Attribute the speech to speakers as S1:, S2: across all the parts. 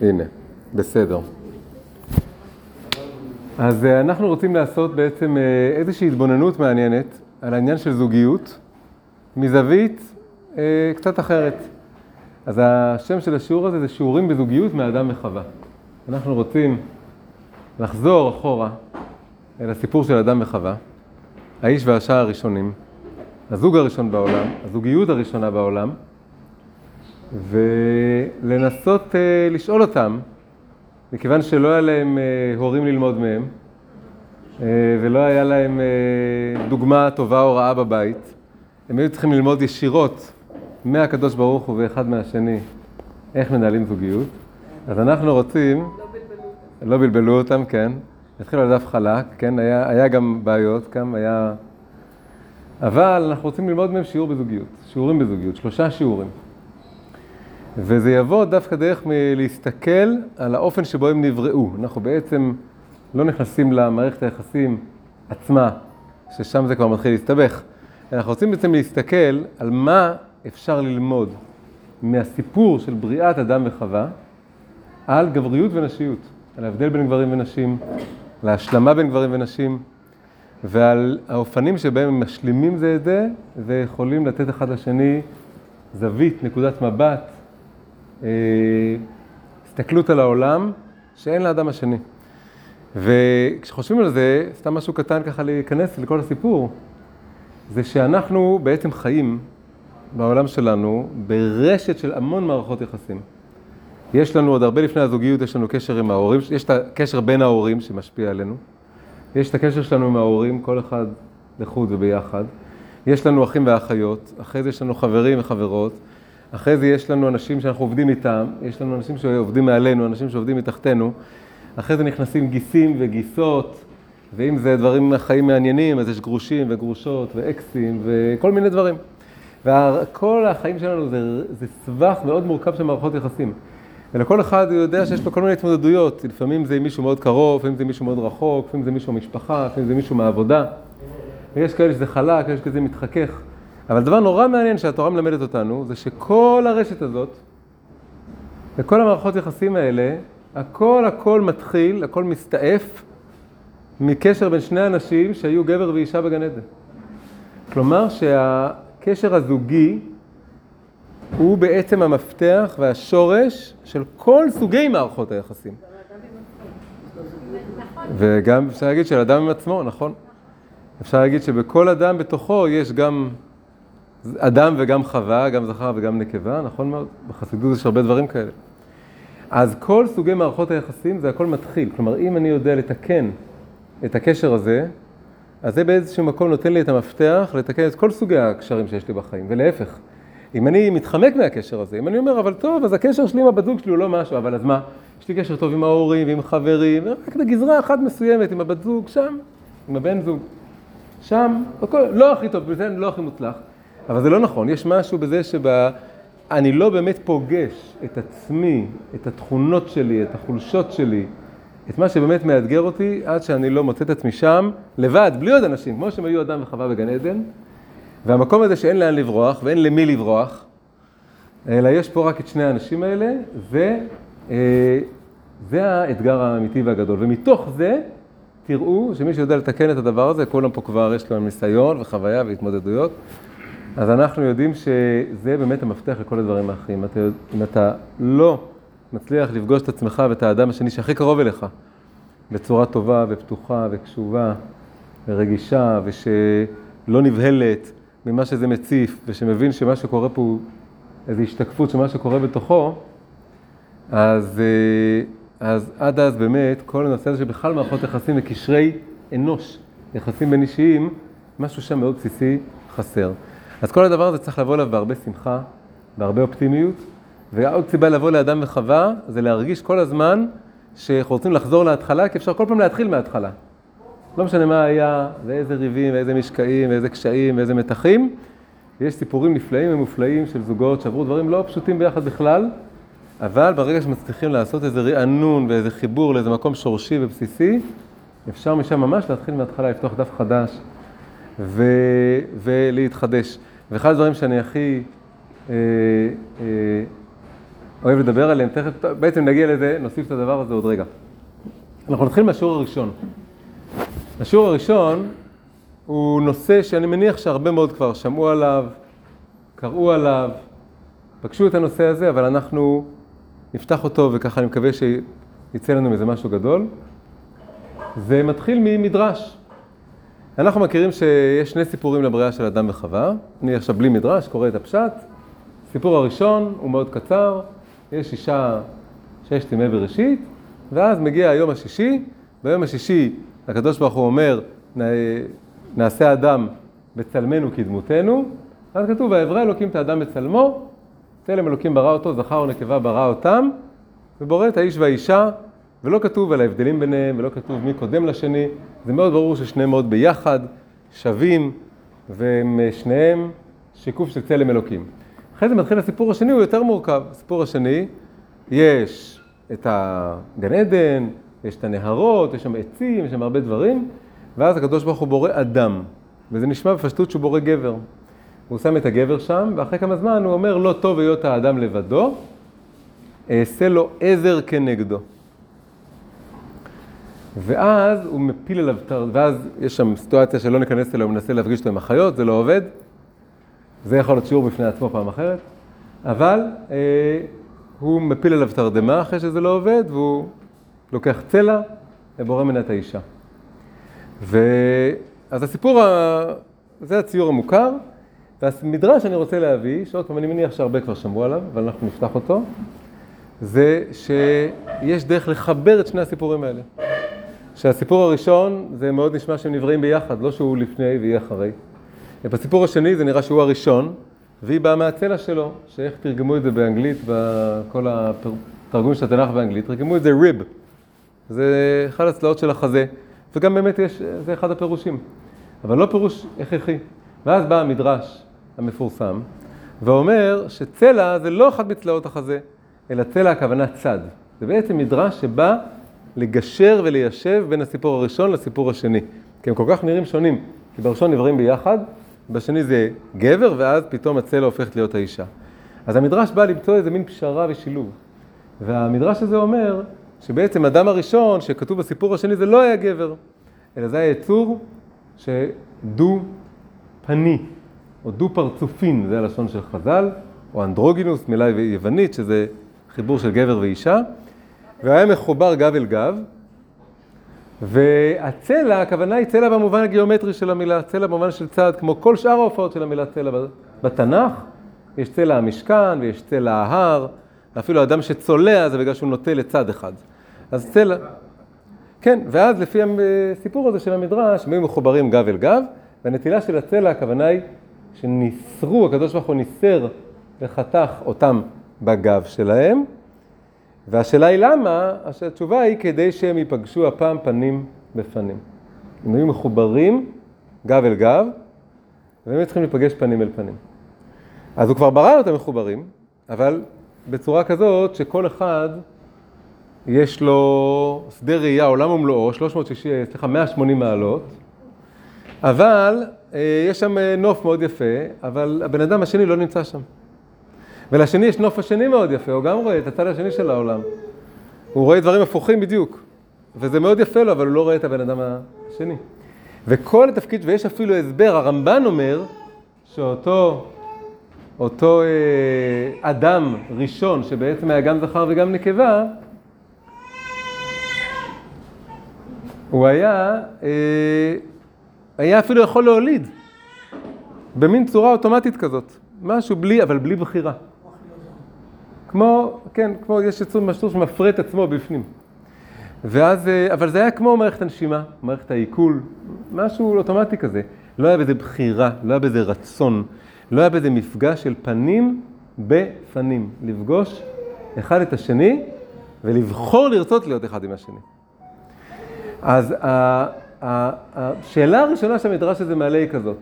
S1: הנה, בסדר. אז אה, אנחנו רוצים לעשות בעצם אה, איזושהי התבוננות מעניינת על העניין של זוגיות, מזווית אה, קצת אחרת. אז השם של השיעור הזה זה שיעורים בזוגיות מאדם וחווה. אנחנו רוצים לחזור אחורה אל הסיפור של אדם וחווה, האיש והשעה הראשונים, הזוג הראשון בעולם, הזוגיות הראשונה בעולם, ולנסות uh, לשאול אותם, מכיוון שלא היה להם uh, הורים ללמוד מהם, uh, ולא היה להם דוגמה טובה או רעה בבית, הם היו צריכים ללמוד ישירות מהקדוש ברוך הוא ואחד מהשני איך מנהלים זוגיות. אז אנחנו רוצים... לא בלבלו אותם. לא בלבלו אותם, כן. התחילו על דף חלק, כן, היה, היה גם בעיות, גם היה... אבל אנחנו רוצים ללמוד מהם שיעור בזוגיות, שיעורים בזוגיות, שלושה שיעורים. וזה יבוא דווקא דרך להסתכל על האופן שבו הם נבראו. אנחנו בעצם לא נכנסים למערכת היחסים עצמה, ששם זה כבר מתחיל להסתבך. אנחנו רוצים בעצם להסתכל על מה אפשר ללמוד מהסיפור של בריאת אדם וחווה על גבריות ונשיות, על ההבדל בין גברים ונשים, על ההשלמה בין גברים ונשים, ועל האופנים שבהם הם משלימים זה את זה, ויכולים לתת אחד לשני זווית, נקודת מבט, הסתכלות על העולם, שאין לאדם השני. וכשחושבים על זה, סתם משהו קטן ככה להיכנס לכל הסיפור, זה שאנחנו בעצם חיים בעולם שלנו ברשת של המון מערכות יחסים. יש לנו עוד הרבה לפני הזוגיות, יש לנו קשר עם ההורים, יש את הקשר בין ההורים שמשפיע עלינו. יש את הקשר שלנו עם ההורים, כל אחד לחוד וביחד. יש לנו אחים ואחיות, אחרי זה יש לנו חברים וחברות, אחרי זה יש לנו אנשים שאנחנו עובדים איתם, יש לנו אנשים שעובדים מעלינו, אנשים שעובדים מתחתנו, אחרי זה נכנסים גיסים וגיסות, ואם זה דברים חיים מעניינים, אז יש גרושים וגרושות ואקסים וכל מיני דברים. וכל החיים שלנו זה, זה סבך מאוד מורכב של מערכות יחסים. ולכל אחד הוא יודע שיש לו כל מיני התמודדויות, לפעמים זה עם מישהו מאוד קרוב, לפעמים זה מישהו מאוד רחוק, לפעמים זה מישהו משפחה, לפעמים זה מישהו מהעבודה. ויש כאלה שזה חלק, יש כזה מתחכך. אבל דבר נורא מעניין שהתורה מלמדת אותנו, זה שכל הרשת הזאת, וכל המערכות יחסים האלה, הכל הכל מתחיל, הכל מסתעף מקשר בין שני אנשים שהיו גבר ואישה בגן עדן. כלומר שהקשר הזוגי הוא בעצם המפתח והשורש של כל סוגי מערכות היחסים. וגם אפשר להגיד של אדם עם עצמו, נכון? אפשר להגיד שבכל אדם בתוכו יש גם אדם וגם חווה, גם זכר וגם נקבה, נכון מאוד? בחסידות יש הרבה דברים כאלה. אז כל סוגי מערכות היחסים זה הכל מתחיל. כלומר, אם אני יודע לתקן את הקשר הזה, אז זה באיזשהו מקום נותן לי את המפתח לתקן את כל סוגי הקשרים שיש לי בחיים, ולהפך. אם אני מתחמק מהקשר הזה, אם אני אומר, אבל טוב, אז הקשר שלי עם הבת זוג שלי הוא לא משהו, אבל אז מה? יש לי קשר טוב עם ההורים ועם חברים, רק בגזרה אחת מסוימת, עם הבת זוג, שם, עם הבן זוג, שם, הכל, לא הכי טוב, בזה לא הכי מוצלח, אבל זה לא נכון, יש משהו בזה שאני לא באמת פוגש את עצמי, את התכונות שלי, את החולשות שלי, את מה שבאמת מאתגר אותי, עד שאני לא מוצא את עצמי שם, לבד, בלי עוד אנשים, כמו שהם היו אדם וחווה בגן עדן, והמקום הזה שאין לאן לברוח ואין למי לברוח, אלא יש פה רק את שני האנשים האלה, זה, אה, האתגר האמיתי והגדול. ומתוך זה, תראו שמי שיודע לתקן את הדבר הזה, כולם פה כבר יש להם ניסיון וחוויה והתמודדויות, אז אנחנו יודעים שזה באמת המפתח לכל הדברים האחרים. אתה, אם אתה לא מצליח לפגוש את עצמך ואת האדם השני שהכי קרוב אליך, בצורה טובה ופתוחה וקשובה ורגישה, ושלא נבהלת, ממה שזה מציף, ושמבין שמה שקורה פה הוא איזו השתקפות של מה שקורה בתוכו, אז, אה, אז עד אז באמת כל הנושא הזה שבכלל מערכות יחסים וקשרי אנוש, יחסים בין אישיים, משהו שם מאוד בסיסי חסר. אז כל הדבר הזה צריך לבוא אליו בהרבה שמחה, בהרבה אופטימיות, ועוד סיבה לבוא לאדם וחווה זה להרגיש כל הזמן שאנחנו רוצים לחזור להתחלה, כי אפשר כל פעם להתחיל מההתחלה. לא משנה מה היה, ואיזה ריבים, ואיזה משקעים, ואיזה קשיים, ואיזה מתחים. יש סיפורים נפלאים ומופלאים של זוגות שעברו דברים לא פשוטים ביחד בכלל, אבל ברגע שמצליחים לעשות איזה רענון ואיזה חיבור לאיזה מקום שורשי ובסיסי, אפשר משם ממש להתחיל מההתחלה, לפתוח דף חדש ו... ולהתחדש. ואחד הדברים שאני הכי אה, אה, אוהב לדבר עליהם, תכף, בעצם נגיע לזה, נוסיף את הדבר הזה עוד רגע. אנחנו נתחיל מהשיעור הראשון. השיעור הראשון הוא נושא שאני מניח שהרבה מאוד כבר שמעו עליו, קראו עליו, פגשו את הנושא הזה, אבל אנחנו נפתח אותו וככה אני מקווה שיצא לנו מזה משהו גדול. זה מתחיל ממדרש. אנחנו מכירים שיש שני סיפורים לבריאה של אדם וחווה. אני עכשיו בלי מדרש, קורא את הפשט. הסיפור הראשון הוא מאוד קצר, יש אישה ששת ימי בראשית, ואז מגיע היום השישי, ביום השישי הקדוש ברוך הוא אומר, נעשה אדם בצלמנו כדמותנו, אז כתוב, ויברא אלוקים את האדם בצלמו, צלם אלוקים ברא אותו, זכר ונקבה ברא אותם, ובורא את האיש והאישה, ולא כתוב על ההבדלים ביניהם, ולא כתוב מי קודם לשני, זה מאוד ברור ששניהם מאוד ביחד, שווים, והם שניהם שיקוף של צלם אלוקים. אחרי זה מתחיל הסיפור השני, הוא יותר מורכב. הסיפור השני, יש את הגן עדן, יש את הנהרות, יש שם עצים, יש שם הרבה דברים, ואז הקדוש ברוך הוא בורא אדם, וזה נשמע בפשטות שהוא בורא גבר. הוא שם את הגבר שם, ואחרי כמה זמן הוא אומר, לא טוב היות האדם לבדו, אעשה לו עזר כנגדו. ואז הוא מפיל עליו, ואז יש שם סיטואציה שלא ניכנס אליה, הוא מנסה להפגיש אותו עם החיות, זה לא עובד. זה יכול להיות שיעור בפני עצמו פעם אחרת, אבל אה, הוא מפיל עליו תרדמה אחרי שזה לא עובד, והוא לוקח צלע ובורא ממנה את האישה. אז הסיפור, ה... זה הציור המוכר, והמדרש שאני רוצה להביא, שעוד פעם אני מניח שהרבה כבר שמעו עליו, אבל אנחנו נפתח אותו, זה שיש דרך לחבר את שני הסיפורים האלה. שהסיפור הראשון, זה מאוד נשמע שהם נבראים ביחד, לא שהוא לפני ויהיה אחרי. בסיפור השני זה נראה שהוא הראשון, והיא באה מהצלע שלו, שאיך תרגמו את זה באנגלית, בכל התרגום של התנ"ך באנגלית, תרגמו את זה ריב. זה אחד הצלעות של החזה, וגם באמת יש, זה אחד הפירושים, אבל לא פירוש הכרחי. ואז בא המדרש המפורסם, ואומר שצלע זה לא אחת מצלעות החזה, אלא צלע הכוונה צד. זה בעצם מדרש שבא לגשר וליישב בין הסיפור הראשון לסיפור השני. כי הם כל כך נראים שונים, כי בראשון נבראים ביחד, בשני זה גבר, ואז פתאום הצלע הופכת להיות האישה. אז המדרש בא למצוא איזה מין פשרה ושילוב. והמדרש הזה אומר שבעצם אדם הראשון שכתוב בסיפור השני זה לא היה גבר, אלא זה היה יצור שדו פני, או דו פרצופין, זה הלשון של חז"ל, או אנדרוגינוס, מילה יוונית, שזה חיבור של גבר ואישה, והיה מחובר גב אל גב, והצלע, הכוונה היא צלע במובן הגיאומטרי של המילה, צלע במובן של צעד, כמו כל שאר ההופעות של המילה צלע בתנ"ך, יש צלע המשכן ויש צלע ההר, אפילו אדם שצולע זה בגלל שהוא נוטה לצד אחד. אז צלע... כן, ואז לפי הסיפור הזה של המדרש, הם היו מחוברים גב אל גב, והנטילה של הצלע, הכוונה היא שניסרו, הקדוש ברוך הוא ניסר וחתך אותם בגב שלהם, והשאלה היא למה, התשובה היא כדי שהם ייפגשו הפעם פנים בפנים. הם היו מחוברים גב אל גב, והם היו צריכים להיפגש פנים אל פנים. אז הוא כבר ברא אותם מחוברים, אבל בצורה כזאת שכל אחד יש לו שדה ראייה, עולם ומלואו, 360, סליחה, 180 מעלות, אבל אה, יש שם אה, נוף מאוד יפה, אבל הבן אדם השני לא נמצא שם. ולשני יש נוף השני מאוד יפה, הוא גם רואה את הצד השני של העולם. הוא רואה דברים הפוכים בדיוק, וזה מאוד יפה לו, אבל הוא לא רואה את הבן אדם השני. וכל התפקיד, ויש אפילו הסבר, הרמב"ן אומר שאותו אותו אה, אדם ראשון, שבעצם היה גם זכר וגם נקבה, הוא היה, אה, היה אפילו יכול להוליד, במין צורה אוטומטית כזאת, משהו בלי, אבל בלי בחירה. כמו, כן, כמו יש יצור משטור שמפרה את עצמו בפנים. ואז, אה, אבל זה היה כמו מערכת הנשימה, מערכת העיכול, משהו אוטומטי כזה. לא היה בזה בחירה, לא היה בזה רצון, לא היה בזה מפגש של פנים בפנים. לפגוש אחד את השני ולבחור לרצות להיות אחד עם השני. אז השאלה הראשונה שהמדרש הזה מעלה היא כזאת.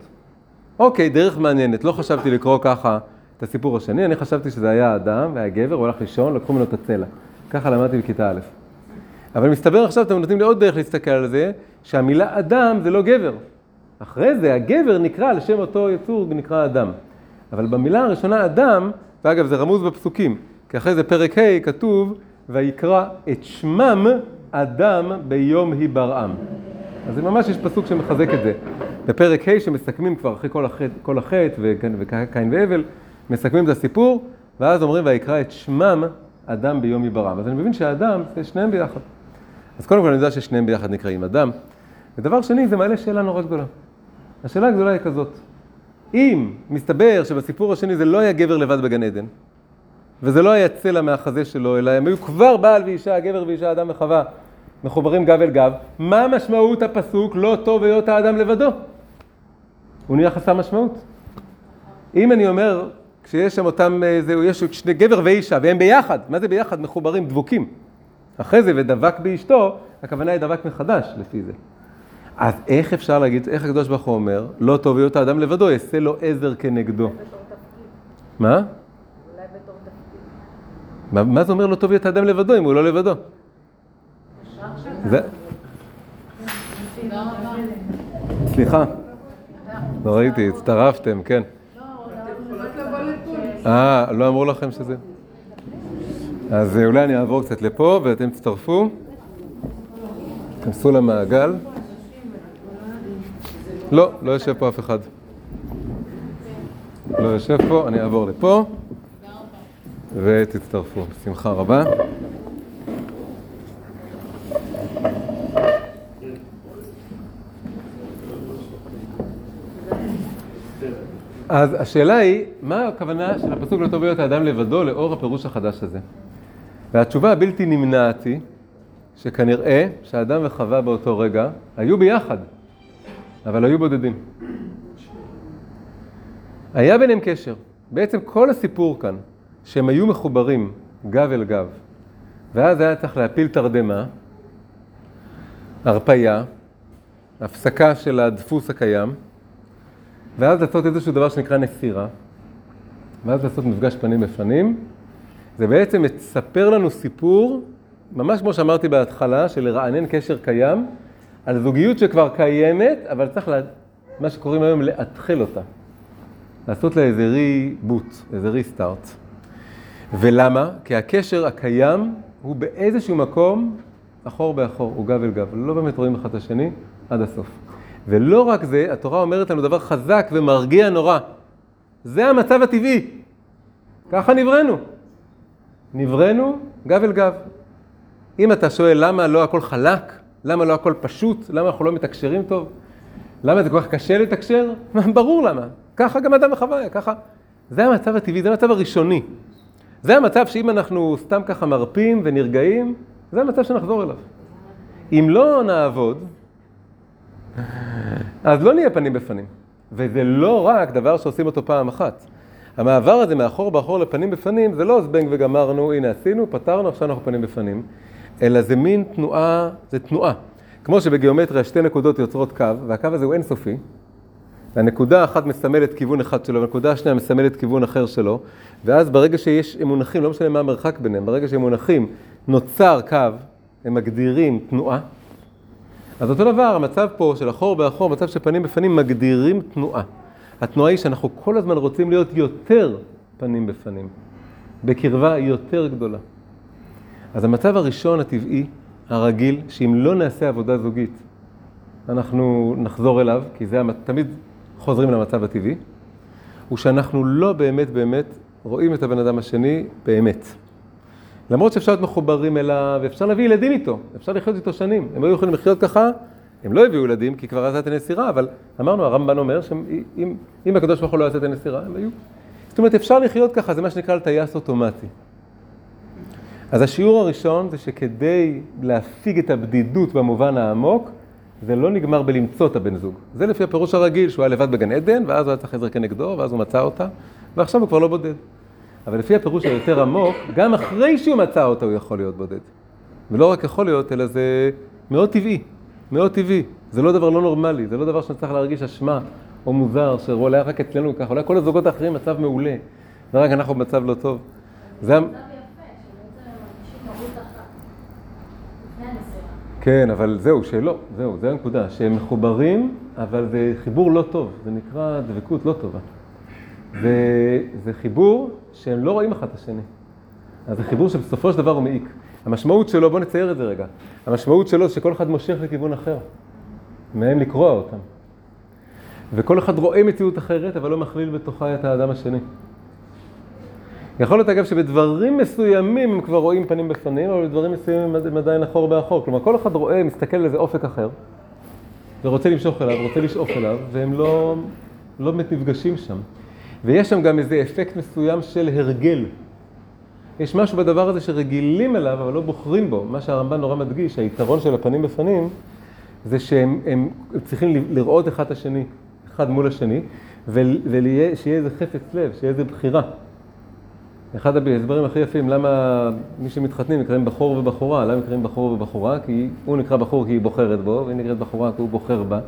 S1: אוקיי, דרך מעניינת, לא חשבתי לקרוא ככה את הסיפור השני, אני חשבתי שזה היה אדם והיה גבר, הוא הלך לישון, לקחו ממנו את הצלע. ככה למדתי בכיתה א'. אבל מסתבר עכשיו, אתם נותנים לי עוד דרך להסתכל על זה, שהמילה אדם זה לא גבר. אחרי זה הגבר נקרא לשם אותו יצור, נקרא אדם. אבל במילה הראשונה אדם, ואגב זה רמוז בפסוקים, כי אחרי זה פרק ה' כתוב, ויקרא את שמם אדם ביום היברעם. אז זה ממש יש פסוק שמחזק את זה. בפרק ה' שמסכמים כבר אחרי כל החטא, וקין והבל, מסכמים את הסיפור, ואז אומרים ויקרא את שמם אדם ביום היברעם. אז אני מבין שהאדם זה שניהם ביחד. אז קודם כל אני יודע ששניהם ביחד נקראים אדם. ודבר שני, זה מעלה שאלה נורא גדולה. השאלה הגדולה היא כזאת, אם מסתבר שבסיפור השני זה לא היה גבר לבד בגן עדן, וזה לא היה צלע מהחזה שלו, אלא הם היו כבר בעל ואישה, גבר ואישה, אדם וחווה, מחוברים גב אל גב, מה משמעות הפסוק לא טוב היות האדם לבדו? הוא נהיה חסר משמעות. אם אני אומר, כשיש שם אותם, אה, זהו, יש שני גבר ואישה, והם ביחד, מה זה ביחד? מחוברים, דבוקים. אחרי זה, ודבק באשתו, הכוונה היא דבק מחדש, לפי זה. אז איך אפשר להגיד, איך הקדוש ברוך הוא אומר, לא טוב היות האדם לבדו, יעשה לו עזר כנגדו. מה? תפקיד. מה זה אומר לא טוב היות האדם לבדו, אם הוא לא לבדו? סליחה, לא ראיתי, הצטרפתם, כן. אה, לא אמרו לכם שזה? אז אולי אני אעבור קצת לפה ואתם תצטרפו. תכנסו למעגל. לא, לא יושב פה אף אחד. לא יושב פה, אני אעבור לפה ותצטרפו. בשמחה רבה. אז השאלה היא, מה הכוונה של הפסוק לא טוב להיות האדם לבדו לאור הפירוש החדש הזה? והתשובה הבלתי נמנעת היא שכנראה שאדם וחווה באותו רגע היו ביחד, אבל היו בודדים. היה ביניהם קשר. בעצם כל הסיפור כאן, שהם היו מחוברים גב אל גב, ואז היה צריך להפיל תרדמה, הרפייה, הפסקה של הדפוס הקיים, ואז לעשות איזשהו דבר שנקרא נסירה, ואז לעשות מפגש פנים בפנים, זה בעצם מספר לנו סיפור, ממש כמו שאמרתי בהתחלה, של לרענן קשר קיים, על זוגיות שכבר קיימת, אבל צריך, לה, מה שקוראים היום, לאתחל אותה. לעשות לה איזה ריבוט, איזה ריסטארט. ולמה? כי הקשר הקיים הוא באיזשהו מקום אחור באחור, הוא גב אל גב. לא באמת רואים אחד את השני עד הסוף. ולא רק זה, התורה אומרת לנו דבר חזק ומרגיע נורא. זה המצב הטבעי. ככה נבראנו. נבראנו גב אל גב. אם אתה שואל למה לא הכל חלק, למה לא הכל פשוט, למה אנחנו לא מתקשרים טוב, למה זה כל כך קשה לתקשר, ברור למה. ככה גם אדם וחוויה, ככה. זה המצב הטבעי, זה המצב הראשוני. זה המצב שאם אנחנו סתם ככה מרפים ונרגעים, זה המצב שנחזור אליו. אם לא נעבוד, אז לא נהיה פנים בפנים. וזה לא רק דבר שעושים אותו פעם אחת. המעבר הזה מאחור באחור לפנים בפנים, זה לא זבנג וגמרנו, הנה עשינו, פתרנו, עכשיו אנחנו פנים בפנים. אלא זה מין תנועה, זה תנועה. כמו שבגיאומטריה שתי נקודות יוצרות קו, והקו הזה הוא אינסופי, והנקודה האחת מסמלת כיוון אחד שלו, והנקודה השנייה מסמלת כיוון אחר שלו, ואז ברגע שיש מונחים, לא משנה מה המרחק ביניהם, ברגע שהם מונחים, נוצר קו, הם מגדירים תנועה. אז אותו דבר, המצב פה של אחור באחור, מצב של פנים בפנים, מגדירים תנועה. התנועה היא שאנחנו כל הזמן רוצים להיות יותר פנים בפנים, בקרבה יותר גדולה. אז המצב הראשון הטבעי, הרגיל, שאם לא נעשה עבודה זוגית, אנחנו נחזור אליו, כי זה תמיד חוזרים למצב הטבעי, הוא שאנחנו לא באמת באמת רואים את הבן אדם השני באמת. למרות שאפשר להיות מחוברים אליו, אפשר להביא ילדים איתו, אפשר לחיות איתו שנים. הם היו יכולים לחיות ככה, הם לא הביאו ילדים, כי כבר עשה את הנסירה, אבל אמרנו, הרמב"ן אומר שאם הקדוש ברוך הוא לא עשה את הנסירה, הם היו. זאת אומרת, אפשר לחיות ככה, זה מה שנקרא לטייס אוטומטי. אז השיעור הראשון זה שכדי להפיג את הבדידות במובן העמוק, זה לא נגמר בלמצוא את הבן זוג. זה לפי הפירוש הרגיל, שהוא היה לבד בגן עדן, ואז הוא היה צריך עזר כנגדו, ואז הוא מצא אותה, ועכשיו הוא כבר לא בודד. אבל לפי הפירוש היותר עמוק, גם אחרי שהוא מצא אותה הוא יכול להיות בודד. ולא רק יכול להיות, אלא זה מאוד טבעי, מאוד טבעי. זה לא דבר לא נורמלי, זה לא דבר שנצטרך להרגיש אשמה או מוזר, שאולי רק אצלנו ככה, אולי כל הזוגות האחרים מצב מעולה, ורק אנחנו במצב לא טוב. זה... כן, אבל זהו, שלא, זהו, זה הנקודה, שהם מחוברים, אבל זה חיבור לא טוב, זה נקרא דבקות לא טובה. וזה חיבור שהם לא רואים אחד את השני. אז זה חיבור שבסופו של דבר הוא מעיק. המשמעות שלו, בואו נצייר את זה רגע, המשמעות שלו זה שכל אחד מושך לכיוון אחר, מהם לקרוע אותם. וכל אחד רואה מציאות אחרת, אבל לא מכליל בתוכה את האדם השני. יכול להיות אגב שבדברים מסוימים הם כבר רואים פנים בפנים, אבל בדברים מסוימים הם עדיין אחור באחור. כלומר, כל אחד רואה, מסתכל על איזה אופק אחר, ורוצה למשוך אליו, רוצה לשאוף אליו, והם לא, לא נפגשים שם. ויש שם גם איזה אפקט מסוים של הרגל. יש משהו בדבר הזה שרגילים אליו, אבל לא בוחרים בו. מה שהרמב"ן נורא מדגיש, היתרון של הפנים בפנים, זה שהם הם צריכים לראות אחד את השני, אחד מול השני, ושיהיה איזה חפץ לב, שיהיה איזה בחירה. אחד ההסברים הכי יפים, למה מי שמתחתנים נקראים בחור ובחורה, למה נקראים בחור ובחורה? כי הוא נקרא בחור כי היא בוחרת בו, והיא נקראת בחורה כי הוא בוחר בה.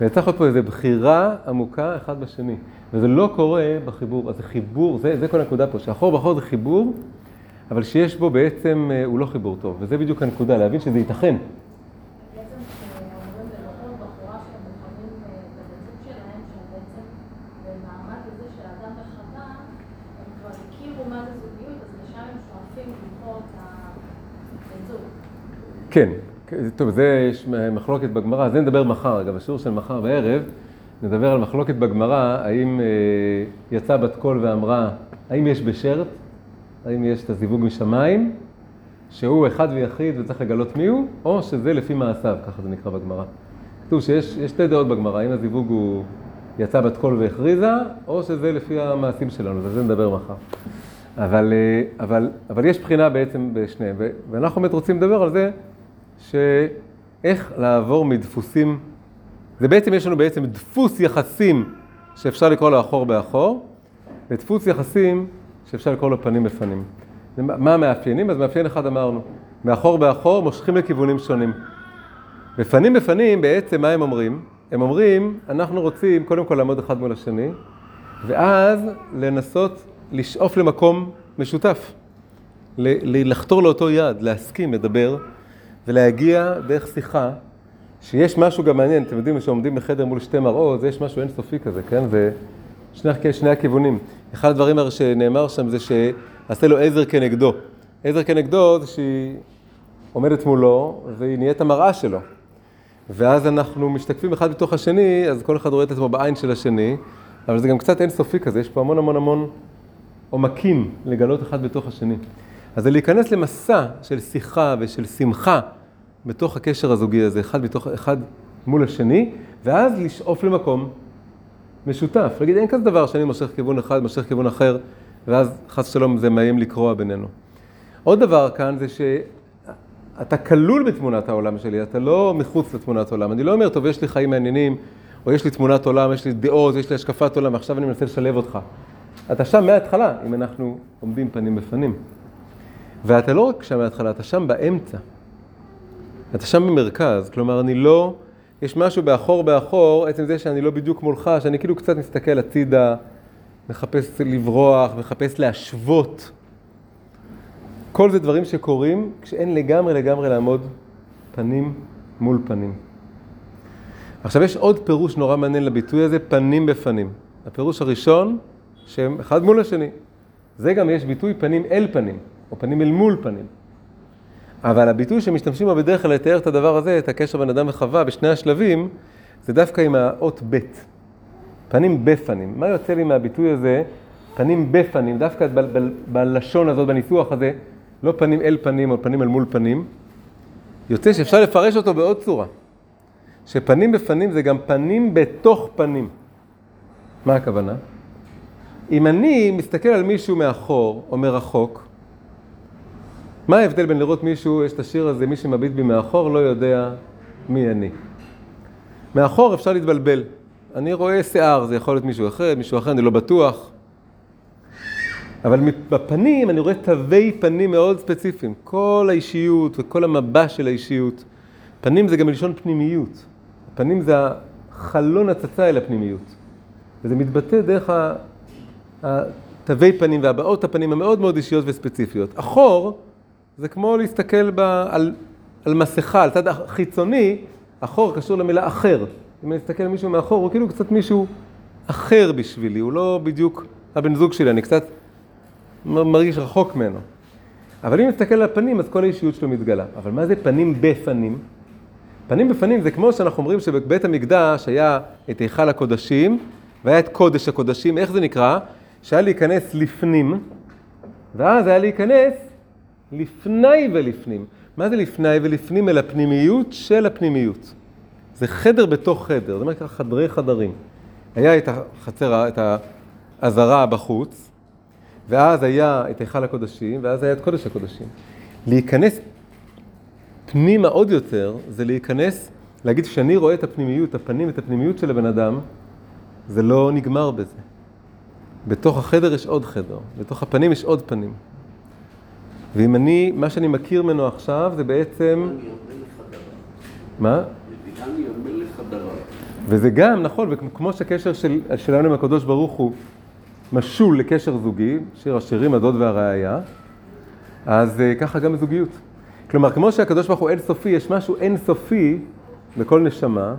S1: וצריך להיות פה איזו בחירה עמוקה אחד בשני. וזה לא קורה בחיבור, אז זה חיבור, זה, זה כל הנקודה פה, שהחור בחור זה חיבור, אבל שיש בו בעצם, אה, הוא לא חיבור טוב. וזה בדיוק הנקודה, להבין שזה ייתכן. כן, טוב, זה יש מחלוקת בגמרא, זה נדבר מחר, אגב, השיעור של מחר בערב, נדבר על מחלוקת בגמרא, האם אה, יצאה בת קול ואמרה, האם יש בשרת, האם יש את הזיווג משמיים, שהוא אחד ויחיד וצריך לגלות מי הוא, או שזה לפי מעשיו, ככה זה נקרא בגמרא. כתוב שיש שתי דעות בגמרא, האם הזיווג הוא יצא בת קול והכריזה, או שזה לפי המעשים שלנו, וזה נדבר מחר. אבל, אה, אבל, אבל יש בחינה בעצם בשניהם, ואנחנו באמת רוצים לדבר על זה שאיך לעבור מדפוסים, זה בעצם, יש לנו בעצם דפוס יחסים שאפשר לקרוא לו אחור באחור, ודפוס יחסים שאפשר לקרוא לו פנים בפנים. מה המאפיינים? אז מאפיין אחד אמרנו, מאחור באחור מושכים לכיוונים שונים. בפנים בפנים בעצם מה הם אומרים? הם אומרים, אנחנו רוצים קודם כל לעמוד אחד מול השני, ואז לנסות לשאוף למקום משותף, לחתור לאותו יעד, להסכים, לדבר, ולהגיע דרך שיחה, שיש משהו גם מעניין, אתם יודעים, שעומדים בחדר מול שתי מראות, יש משהו אינסופי כזה, כן? ושני שני הכיוונים. אחד הדברים שנאמר שם זה שעשה לו עזר כנגדו. עזר כנגדו זה שהיא עומדת מולו, והיא נהיית המראה שלו. ואז אנחנו משתקפים אחד בתוך השני, אז כל אחד רואה את עצמו בעין של השני, אבל זה גם קצת אינסופי כזה, יש פה המון המון המון עומקים לגלות אחד בתוך השני. אז זה להיכנס למסע של שיחה ושל שמחה בתוך הקשר הזוגי הזה, אחד, בתוך, אחד מול השני, ואז לשאוף למקום משותף. להגיד, אין כזה דבר שאני מושך כיוון אחד, מושך כיוון אחר, ואז חס ושלום זה מאיים לקרוע בינינו. עוד דבר כאן זה שאתה כלול בתמונת העולם שלי, אתה לא מחוץ לתמונת העולם. אני לא אומר, טוב, יש לי חיים מעניינים, או יש לי תמונת עולם, יש לי דעות, יש לי השקפת עולם, ועכשיו אני מנסה לשלב אותך. אתה שם מההתחלה, אם אנחנו עומדים פנים בפנים. ואתה לא רק שם מההתחלה, אתה שם באמצע. אתה שם במרכז, כלומר אני לא, יש משהו באחור באחור, עצם זה שאני לא בדיוק מולך, שאני כאילו קצת מסתכל הצידה, מחפש לברוח, מחפש להשוות. כל זה דברים שקורים כשאין לגמרי לגמרי לעמוד פנים מול פנים. עכשיו יש עוד פירוש נורא מעניין לביטוי הזה, פנים בפנים. הפירוש הראשון, שהם אחד מול השני. זה גם יש ביטוי פנים אל פנים. או פנים אל מול פנים. אבל הביטוי שמשתמשים בו בדרך כלל לתאר את הדבר הזה, את הקשר בין אדם וחווה בשני השלבים, זה דווקא עם האות ב', פנים בפנים. מה יוצא לי מהביטוי הזה, פנים בפנים, דווקא ב- ב- בלשון הזאת, בניסוח הזה, לא פנים אל פנים או פנים אל מול פנים, יוצא שאפשר לפרש אותו בעוד צורה. שפנים בפנים זה גם פנים בתוך פנים. מה הכוונה? אם אני מסתכל על מישהו מאחור או מרחוק, מה ההבדל בין לראות מישהו, יש את השיר הזה, מי שמביט בי מאחור לא יודע מי אני. מאחור אפשר להתבלבל. אני רואה שיער, זה יכול להיות מישהו אחר, מישהו אחר, אני לא בטוח. אבל בפנים אני רואה תווי פנים מאוד ספציפיים. כל האישיות וכל המבע של האישיות. פנים זה גם מלשון פנימיות. פנים זה החלון הצצה אל הפנימיות. וזה מתבטא דרך התווי פנים והבעות הפנים המאוד מאוד אישיות וספציפיות. אחור זה כמו להסתכל ב, על, על מסכה, על צד החיצוני, אחור קשור למילה אחר. אם אני אסתכל על מישהו מאחור, הוא כאילו קצת מישהו אחר בשבילי, הוא לא בדיוק הבן זוג שלי, אני קצת מרגיש רחוק ממנו. אבל אם נסתכל על הפנים, אז כל האישיות שלו מתגלה. אבל מה זה פנים בפנים? פנים בפנים זה כמו שאנחנו אומרים שבבית המקדש היה את היכל הקודשים, והיה את קודש הקודשים, איך זה נקרא? שהיה להיכנס לפנים, ואז היה להיכנס לפני ולפנים. מה זה לפני ולפנים? אל הפנימיות של הפנימיות. זה חדר בתוך חדר, זה נקרא חדרי חדרים. היה את החצר, את העזרה בחוץ, ואז היה את היכל הקודשים, ואז היה את קודש הקודשים. להיכנס פנימה עוד יותר, זה להיכנס, להגיד שאני רואה את הפנימיות, הפנים, את הפנימיות של הבן אדם, זה לא נגמר בזה. בתוך החדר יש עוד חדר, בתוך הפנים יש עוד פנים. ואם אני, מה שאני מכיר ממנו עכשיו זה בעצם... מה? וזה גם, נכון, וכמו שהקשר של, שלנו עם הקדוש ברוך הוא משול לקשר זוגי, שיר השירים, הדוד והראיה, אז אה, ככה גם בזוגיות. כלומר, כמו שהקדוש ברוך הוא אין סופי, יש משהו אין סופי בכל נשמה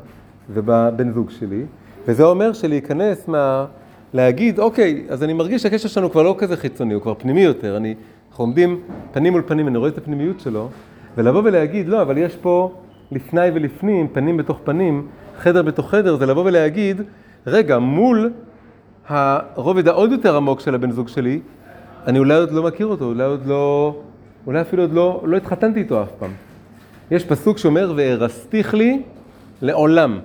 S1: ובבן זוג שלי, וזה אומר שלהיכנס מה... להגיד, אוקיי, אז אני מרגיש שהקשר שלנו כבר לא כזה חיצוני, הוא כבר פנימי יותר, אני, אנחנו עומדים פנים מול פנים, אני רואה את הפנימיות שלו, ולבוא ולהגיד, לא, אבל יש פה לפני ולפנים, פנים בתוך פנים, חדר בתוך חדר, זה לבוא ולהגיד, רגע, מול הרובד העוד יותר עמוק של הבן זוג שלי, אני אולי עוד לא מכיר אותו, אולי עוד לא, אולי אפילו עוד לא, לא התחתנתי איתו אף פעם. יש פסוק שאומר, וארסתיך לי לעולם.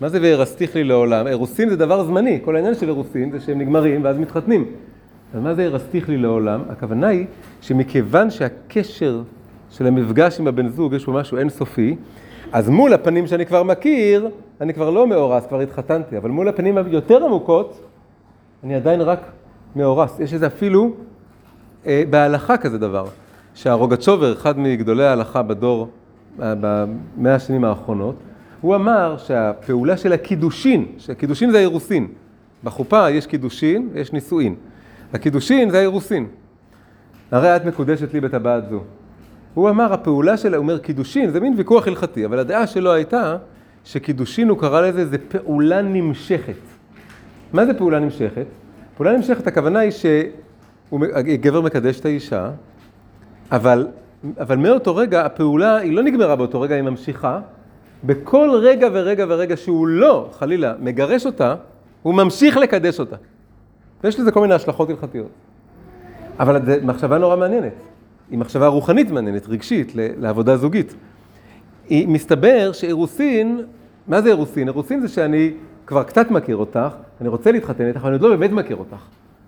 S1: מה זה וארסתיך לי לעולם? אירוסין זה דבר זמני, כל העניין של אירוסין זה שהם נגמרים ואז מתחתנים. אז מה זה ארסתיך לי לעולם? הכוונה היא שמכיוון שהקשר של המפגש עם הבן זוג יש בו משהו אינסופי, אז מול הפנים שאני כבר מכיר, אני כבר לא מאורס, כבר התחתנתי, אבל מול הפנים היותר עמוקות, אני עדיין רק מאורס. יש איזה אפילו אה, בהלכה כזה דבר, שהרוגצ'ובר, אחד מגדולי ההלכה בדור, אה, במאה השנים האחרונות, הוא אמר שהפעולה של הקידושין, שהקידושין זה האירוסין. בחופה יש קידושין, יש נישואין. הקידושין זה האירוסין. הרי את מקודשת לי בטבעת זו. הוא אמר, הפעולה שלה, הוא אומר קידושין, זה מין ויכוח הלכתי, אבל הדעה שלו הייתה שקידושין, הוא קרא לזה, זה פעולה נמשכת. מה זה פעולה נמשכת? פעולה נמשכת, הכוונה היא שגבר מקדש את האישה, אבל, אבל מאותו רגע הפעולה היא לא נגמרה באותו רגע, היא ממשיכה. בכל רגע ורגע ורגע שהוא לא, חלילה, מגרש אותה, הוא ממשיך לקדש אותה. ויש לזה כל מיני השלכות הלכתיות. אבל זו מחשבה נורא מעניינת. היא מחשבה רוחנית מעניינת, רגשית, לעבודה זוגית. היא מסתבר שאירוסין, מה זה אירוסין? אירוסין זה שאני כבר קצת מכיר אותך, אני רוצה להתחתן איתך, אבל אני עוד לא באמת מכיר אותך.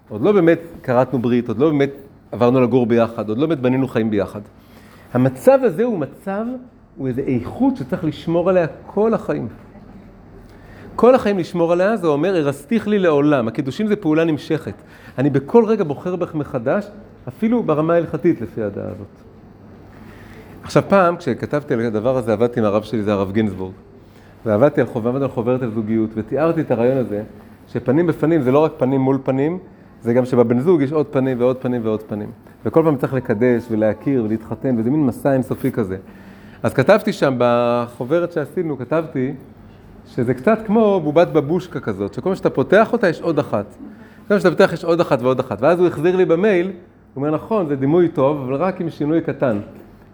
S1: עוד לא באמת כרתנו ברית, עוד לא באמת עברנו לגור ביחד, עוד לא באמת בנינו חיים ביחד. המצב הזה הוא מצב, הוא איזו איכות שצריך לשמור עליה כל החיים. כל החיים לשמור עליה, זה אומר, הרסתיך לי לעולם. הקידושים זה פעולה נמשכת. אני בכל רגע בוחר בך מחדש, אפילו ברמה ההלכתית לפי הדעה הזאת. עכשיו פעם, כשכתבתי על הדבר הזה, עבדתי עם הרב שלי, זה הרב גינזבורג. ועבדתי על, חוב... על חוברת על זוגיות, ותיארתי את הרעיון הזה, שפנים בפנים זה לא רק פנים מול פנים, זה גם שבבן זוג יש עוד פנים ועוד פנים ועוד פנים. וכל פעם צריך לקדש ולהכיר ולהתחתן, וזה מין מסע אינסופי כזה. אז כתבתי שם, בחוברת שעשינו, כתבתי שזה קצת כמו בובת בבושקה כזאת, שכל פעם שאתה פותח אותה יש עוד אחת. כל פעם שאתה פותח יש עוד אחת ועוד אחת. ואז הוא החזיר לי במייל, הוא אומר, נכון, זה דימוי טוב, אבל רק עם שינוי קטן.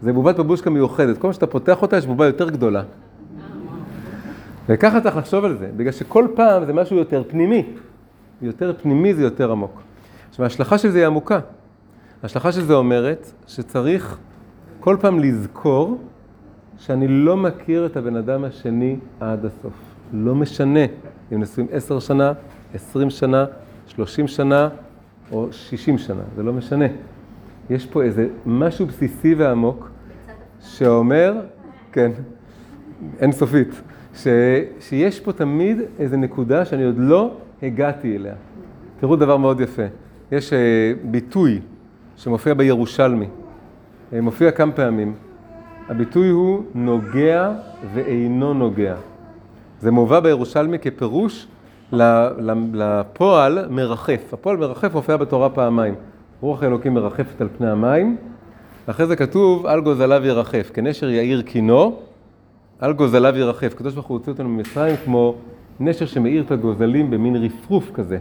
S1: זה בובת בבושקה מיוחדת. כל פעם שאתה פותח אותה יש בובה יותר גדולה. וככה צריך לחשוב על זה, בגלל שכל פעם זה משהו יותר פנימי. יותר פנימי זה יותר עמוק. עכשיו, ההשלכה של זה היא עמוקה. ההשלכה של זה אומרת שצריך כל פעם לזכור שאני לא מכיר את הבן אדם השני עד הסוף. לא משנה אם נשואים עשר שנה, עשרים שנה, שלושים שנה או שישים שנה, זה לא משנה. יש פה איזה משהו בסיסי ועמוק שאומר, כן, אינסופית, ש, שיש פה תמיד איזה נקודה שאני עוד לא הגעתי אליה. תראו דבר מאוד יפה. יש uh, ביטוי שמופיע בירושלמי, uh, מופיע כמה פעמים. הביטוי הוא נוגע ואינו נוגע. זה מובא בירושלמי כפירוש לפועל מרחף. הפועל מרחף מופיע בתורה פעמיים. רוח האלוקים מרחפת על פני המים, אחרי זה כתוב על גוזליו ירחף, כנשר יאיר קינו, על גוזליו ירחף. הקדוש ברוך הוא הוציא אותנו ממצרים כמו נשר שמאיר את הגוזלים במין רפרוף כזה,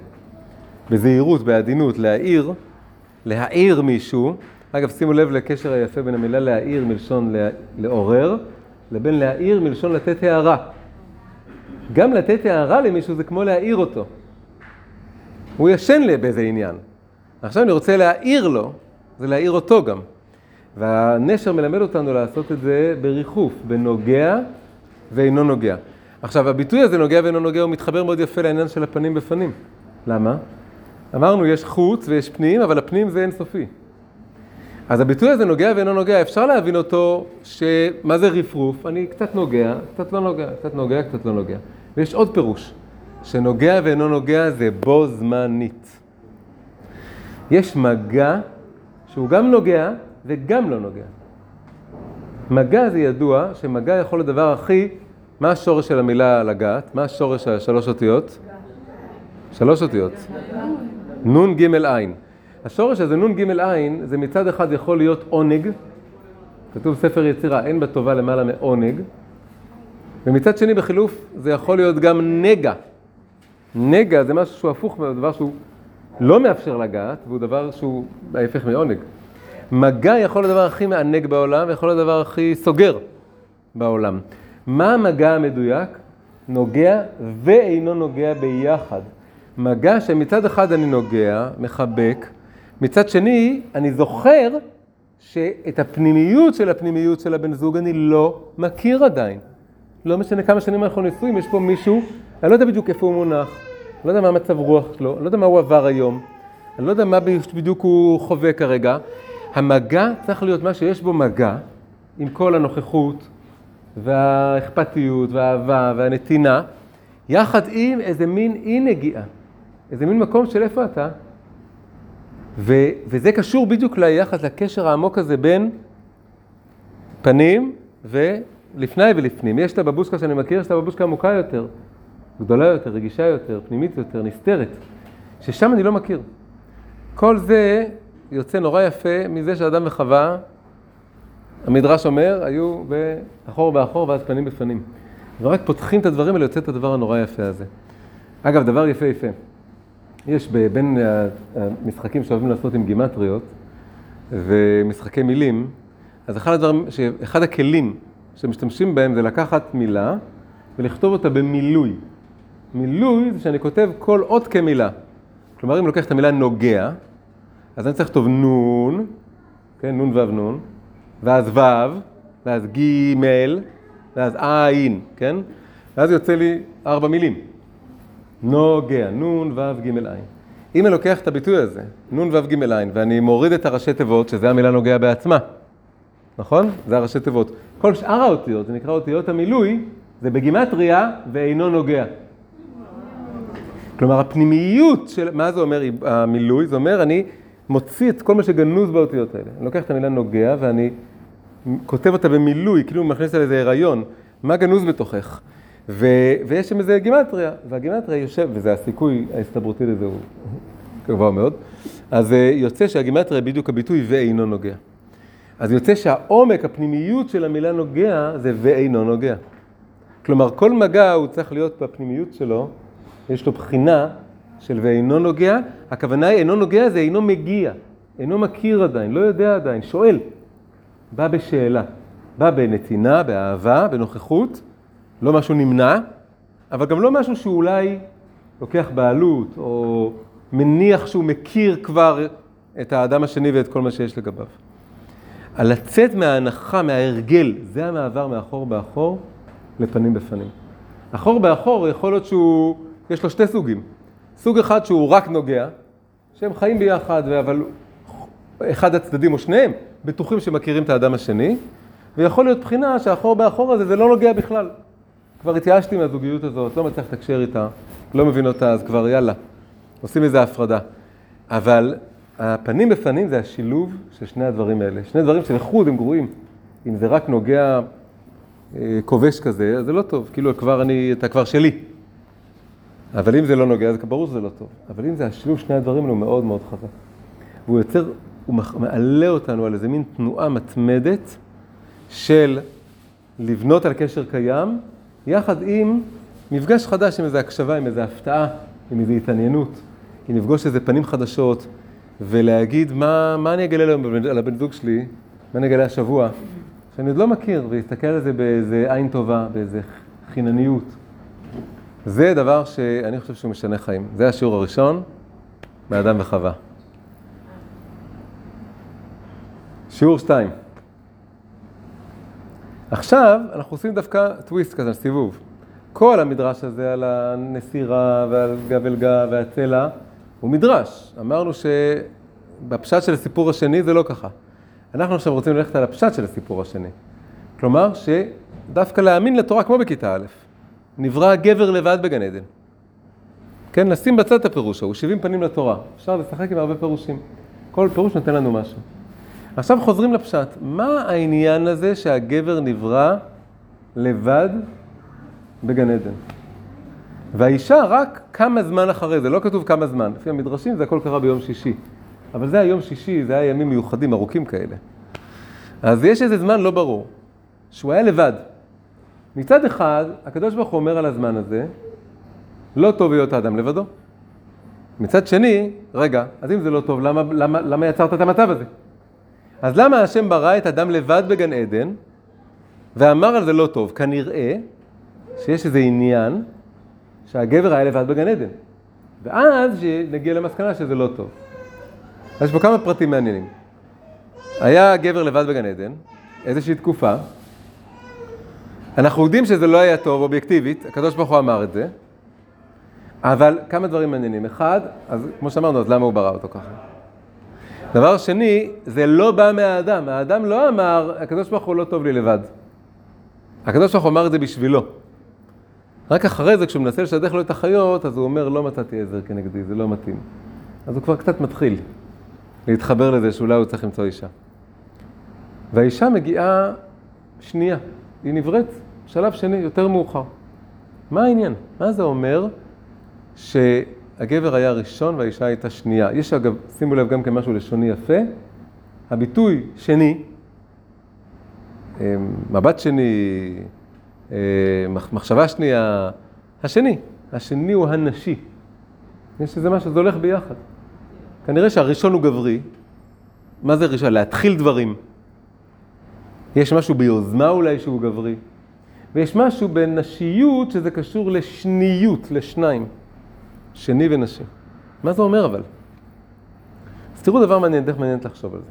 S1: בזהירות, בעדינות, להעיר, להעיר מישהו, אגב, שימו לב לקשר היפה בין המילה להעיר מלשון לעורר, לבין להעיר מלשון לתת הערה. גם לתת הערה למישהו זה כמו להעיר אותו. הוא ישן לי באיזה עניין. עכשיו אני רוצה להעיר לו, זה להעיר אותו גם. והנשר מלמד אותנו לעשות את זה בריחוף, בנוגע ואינו נוגע. עכשיו, הביטוי הזה נוגע ואינו נוגע, הוא מתחבר מאוד יפה לעניין של הפנים בפנים. למה? אמרנו, יש חוץ ויש פנים, אבל הפנים זה אינסופי. אז הביטוי הזה נוגע ואינו נוגע, אפשר להבין אותו, שמה זה רפרוף? אני קצת נוגע, קצת לא נוגע, קצת נוגע, קצת לא נוגע. ויש עוד פירוש, שנוגע ואינו נוגע זה בו זמנית. יש מגע שהוא גם נוגע וגם לא נוגע. מגע זה ידוע שמגע יכול הדבר הכי, מה השורש של המילה לגעת? מה השורש של השלוש אותיות? שלוש אותיות. נון גימל עין. השורש הזה, גימל עין, זה מצד אחד יכול להיות עונג, כתוב ספר יצירה, אין בטובה למעלה מעונג, ומצד שני בחילוף זה יכול להיות גם נגע. נגע זה משהו שהוא הפוך, דבר שהוא לא מאפשר לגעת, והוא דבר שהוא ההפך מעונג. מגע יכול להיות הדבר הכי מענג בעולם, ויכול להיות הדבר הכי סוגר בעולם. מה המגע המדויק? נוגע ואינו נוגע ביחד. מגע שמצד אחד אני נוגע, מחבק, מצד שני אני זוכר שאת הפנימיות של הפנימיות של הבן זוג אני לא מכיר עדיין. לא משנה כמה שנים אנחנו נשואים, יש פה מישהו, אני לא יודע בדיוק איפה הוא מונח, אני לא יודע מה המצב רוח שלו, אני לא יודע מה הוא עבר היום, אני לא יודע מה בדיוק הוא חווה כרגע. המגע צריך להיות מה שיש בו מגע עם כל הנוכחות והאכפתיות והאהבה והנתינה, יחד עם איזה מין אי נגיעה, איזה מין מקום של איפה אתה. ו, וזה קשור בדיוק ליחד, לקשר העמוק הזה בין פנים ולפני ולפנים. יש את הבבושקה שאני מכיר, יש את הבבושקה עמוקה יותר, גדולה יותר, רגישה יותר, פנימית יותר, נסתרת, ששם אני לא מכיר. כל זה יוצא נורא יפה מזה שאדם וחווה, המדרש אומר, היו באחור באחור ואז פנים בפנים. ורק פותחים את הדברים האלה, יוצא את הדבר הנורא יפה הזה. אגב, דבר יפה יפה. יש בין המשחקים שאוהבים לעשות עם גימטריות ומשחקי מילים, אז אחד, הדברים, אחד הכלים שמשתמשים בהם זה לקחת מילה ולכתוב אותה במילוי. מילוי זה שאני כותב כל אות כמילה. כלומר, אם לוקח את המילה נוגע, אז אני צריך לכתוב נון, כן, נון וו נון, ואז וו, ואז גימל, ואז עין, כן? ואז יוצא לי ארבע מילים. נוגע, נון וו גימל עין. אם אני לוקח את הביטוי הזה, נון וו גימל עין, ואני מוריד את הראשי תיבות, שזה המילה נוגע בעצמה, נכון? זה הראשי תיבות. כל שאר האותיות, זה נקרא אותיות המילוי, זה בגימטריה ואינו נוגע. כלומר, הפנימיות של, מה זה אומר המילוי? זה אומר, אני מוציא את כל מה שגנוז באותיות האלה. אני לוקח את המילה נוגע ואני כותב אותה במילוי, כאילו מכניס על איזה הריון, מה גנוז בתוכך. ו, ויש שם איזה גימטריה, והגימטריה יושב, וזה הסיכוי ההסתברותי לזה הוא גבוה מאוד, אז אה, יוצא שהגימטריה בדיוק הביטוי ואינו נוגע. אז יוצא שהעומק, הפנימיות של המילה נוגע, זה ואינו נוגע. כלומר, כל מגע הוא צריך להיות בפנימיות שלו, יש לו בחינה של ואינו נוגע, הכוונה היא אינו נוגע זה אינו מגיע, אינו מכיר עדיין, לא יודע עדיין, שואל. בא בשאלה, בא בנתינה, באהבה, בנוכחות, לא משהו נמנע, אבל גם לא משהו שאולי לוקח בעלות, או מניח שהוא מכיר כבר את האדם השני ואת כל מה שיש לגביו. על לצאת מההנחה, מההרגל, זה המעבר מאחור באחור לפנים בפנים. אחור באחור יכול להיות שהוא, יש לו שתי סוגים. סוג אחד שהוא רק נוגע, שהם חיים ביחד, אבל אחד הצדדים או שניהם בטוחים שמכירים את האדם השני, ויכול להיות בחינה שהאחור באחור הזה זה לא נוגע בכלל. כבר התייאשתי מהזוגיות הזאת, לא מצליח לתקשר איתה, לא מבין אותה, אז כבר יאללה, עושים איזה הפרדה. אבל הפנים בפנים זה השילוב של שני הדברים האלה. שני דברים שלחוד הם גרועים. אם זה רק נוגע אה, כובש כזה, אז זה לא טוב, כאילו כבר אני, אתה כבר שלי. אבל אם זה לא נוגע, אז ברור שזה לא טוב. אבל אם זה השילוב שני הדברים האלו, הוא מאוד מאוד חזק. והוא יוצר, הוא מעלה אותנו על איזה מין תנועה מתמדת של לבנות על קשר קיים, יחד עם מפגש חדש עם איזו הקשבה, עם איזו הפתעה, עם איזו התעניינות, אם נפגוש איזה פנים חדשות, ולהגיד מה, מה אני אגלה היום על הבן זוג שלי, מה אני אגלה השבוע, שאני עוד לא מכיר, ולהסתכל על זה באיזה עין טובה, באיזה חינניות. זה דבר שאני חושב שהוא משנה חיים. זה השיעור הראשון מאדם וחווה. שיעור שתיים. עכשיו אנחנו עושים דווקא טוויסט כזה, סיבוב. כל המדרש הזה על הנסירה ועל גב אל גב והצלע הוא מדרש. אמרנו שבפשט של הסיפור השני זה לא ככה. אנחנו עכשיו רוצים ללכת על הפשט של הסיפור השני. כלומר שדווקא להאמין לתורה כמו בכיתה א', נברא גבר לבד בגן עדן. כן, לשים בצד את הפירוש ההוא, 70 פנים לתורה. אפשר לשחק עם הרבה פירושים. כל פירוש נותן לנו משהו. עכשיו חוזרים לפשט. מה העניין הזה שהגבר נברא לבד בגן עדן? והאישה רק כמה זמן אחרי זה, לא כתוב כמה זמן. לפי המדרשים זה הכל קרה ביום שישי. אבל זה היום שישי, זה היה ימים מיוחדים, ארוכים כאלה. אז יש איזה זמן לא ברור, שהוא היה לבד. מצד אחד, הקדוש ברוך הוא אומר על הזמן הזה, לא טוב להיות האדם לבדו. מצד שני, רגע, אז אם זה לא טוב, למה, למה, למה יצרת את המצב הזה? אז למה השם ברא את אדם לבד בגן עדן, ואמר על זה לא טוב? כנראה שיש איזה עניין שהגבר היה לבד בגן עדן. ואז נגיע למסקנה שזה לא טוב. אז יש פה כמה פרטים מעניינים. היה גבר לבד בגן עדן, איזושהי תקופה. אנחנו יודעים שזה לא היה טוב אובייקטיבית, הקדוש ברוך הוא אמר את זה, אבל כמה דברים מעניינים. אחד, אז כמו שאמרנו, אז למה הוא ברא אותו ככה? דבר שני, זה לא בא מהאדם. האדם לא אמר, הקדוש ברוך הוא לא טוב לי לבד. הקדוש ברוך הוא אמר את זה בשבילו. רק אחרי זה, כשהוא מנסה לשדך לו את החיות, אז הוא אומר, לא מצאתי עזר כנגדי, זה לא מתאים. אז הוא כבר קצת מתחיל להתחבר לזה שאולי הוא צריך למצוא אישה. והאישה מגיעה שנייה, היא נבראת, שלב שני, יותר מאוחר. מה העניין? מה זה אומר שהגבר היה ראשון והאישה הייתה שנייה? יש אגב, שימו לב גם כמשהו לשוני יפה, הביטוי שני, אה, מבט שני, אה, מחשבה שנייה, השני, השני הוא הנשי. יש איזה משהו, זה הולך ביחד. כנראה שהראשון הוא גברי. מה זה ראשון? להתחיל דברים. יש משהו ביוזמה אולי שהוא גברי. ויש משהו בנשיות שזה קשור לשניות, לשניים. שני ונשי. מה זה אומר אבל? אז תראו דבר מעניין, דרך מעניינת לחשוב על זה.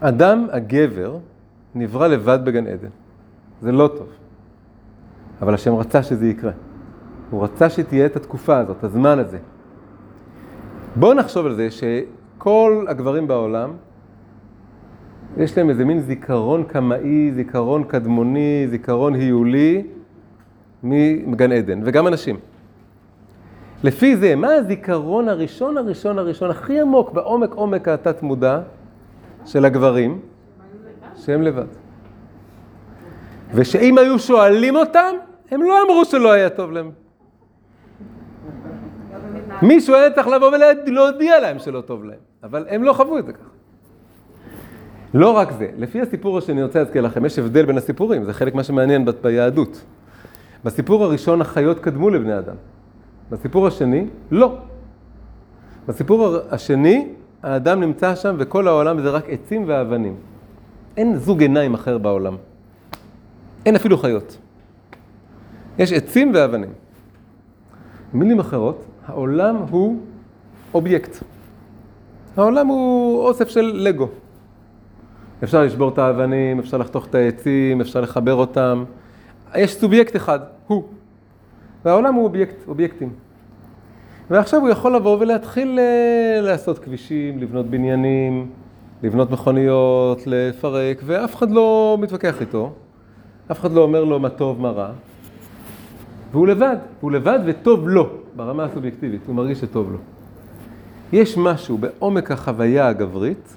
S1: אדם, הגבר, נברא לבד בגן עדן. זה לא טוב. אבל השם רצה שזה יקרה. הוא רצה שתהיה את התקופה הזאת, הזמן הזה. בואו נחשוב על זה שכל הגברים בעולם, יש להם איזה מין זיכרון קמאי, זיכרון קדמוני, זיכרון היולי מגן עדן, וגם אנשים. לפי זה, מה הזיכרון הראשון, הראשון, הראשון, הכי עמוק, בעומק עומק התת-מודע של הגברים? שהם לבד. ושאם היו שואלים אותם, הם לא אמרו שלא היה טוב להם. מישהו היה צריך לבוא ולהודיע להם שלא טוב להם, אבל הם לא חוו את זה ככה. לא רק זה, לפי הסיפור שאני רוצה להזכיר לכם, יש הבדל בין הסיפורים, זה חלק מה שמעניין ביהדות. בסיפור הראשון החיות קדמו לבני אדם, בסיפור השני, לא. בסיפור השני, האדם נמצא שם וכל העולם זה רק עצים ואבנים. אין זוג עיניים אחר בעולם. אין אפילו חיות. יש עצים ואבנים. במילים אחרות, העולם הוא אובייקט. העולם הוא אוסף של לגו. אפשר לשבור את האבנים, אפשר לחתוך את העצים, אפשר לחבר אותם. יש סובייקט אחד, הוא. והעולם הוא אובייקט, אובייקטים. ועכשיו הוא יכול לבוא ולהתחיל אה, לעשות כבישים, לבנות בניינים, לבנות מכוניות, לפרק, ואף אחד לא מתווכח איתו. אף אחד לא אומר לו מה טוב, מה רע. והוא לבד, והוא לבד וטוב לו, ברמה הסובייקטיבית, הוא מרגיש שטוב לו. יש משהו בעומק החוויה הגברית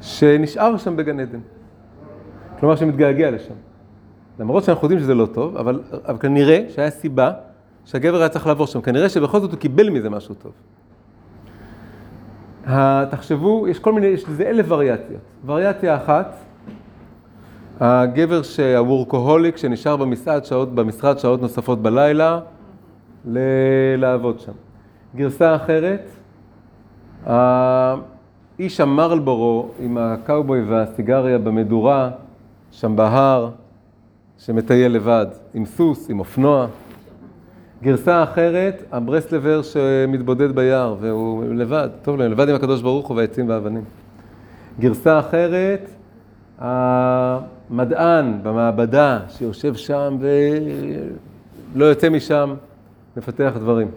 S1: שנשאר שם בגן עדן. כלומר שמתגעגע לשם. למרות שאנחנו יודעים שזה לא טוב, אבל, אבל כנראה שהיה סיבה שהגבר היה צריך לעבור שם. כנראה שבכל זאת הוא קיבל מזה משהו טוב. תחשבו, יש כל מיני, יש לזה אלף וריאציות. וריאציה אחת, הגבר שהוורקוהוליק שנשאר במשרד שעות, במשרד שעות נוספות בלילה ל- לעבוד שם. גרסה אחרת, האיש המרלבורו עם הקאובוי והסיגריה במדורה, שם בהר, שמטייל לבד, עם סוס, עם אופנוע. גרסה אחרת, הברסלבר שמתבודד ביער, והוא לבד, טוב לו, לבד עם הקדוש ברוך הוא והעצים והאבנים. גרסה אחרת, המדען במעבדה שיושב שם ולא יוצא משם, מפתח דברים.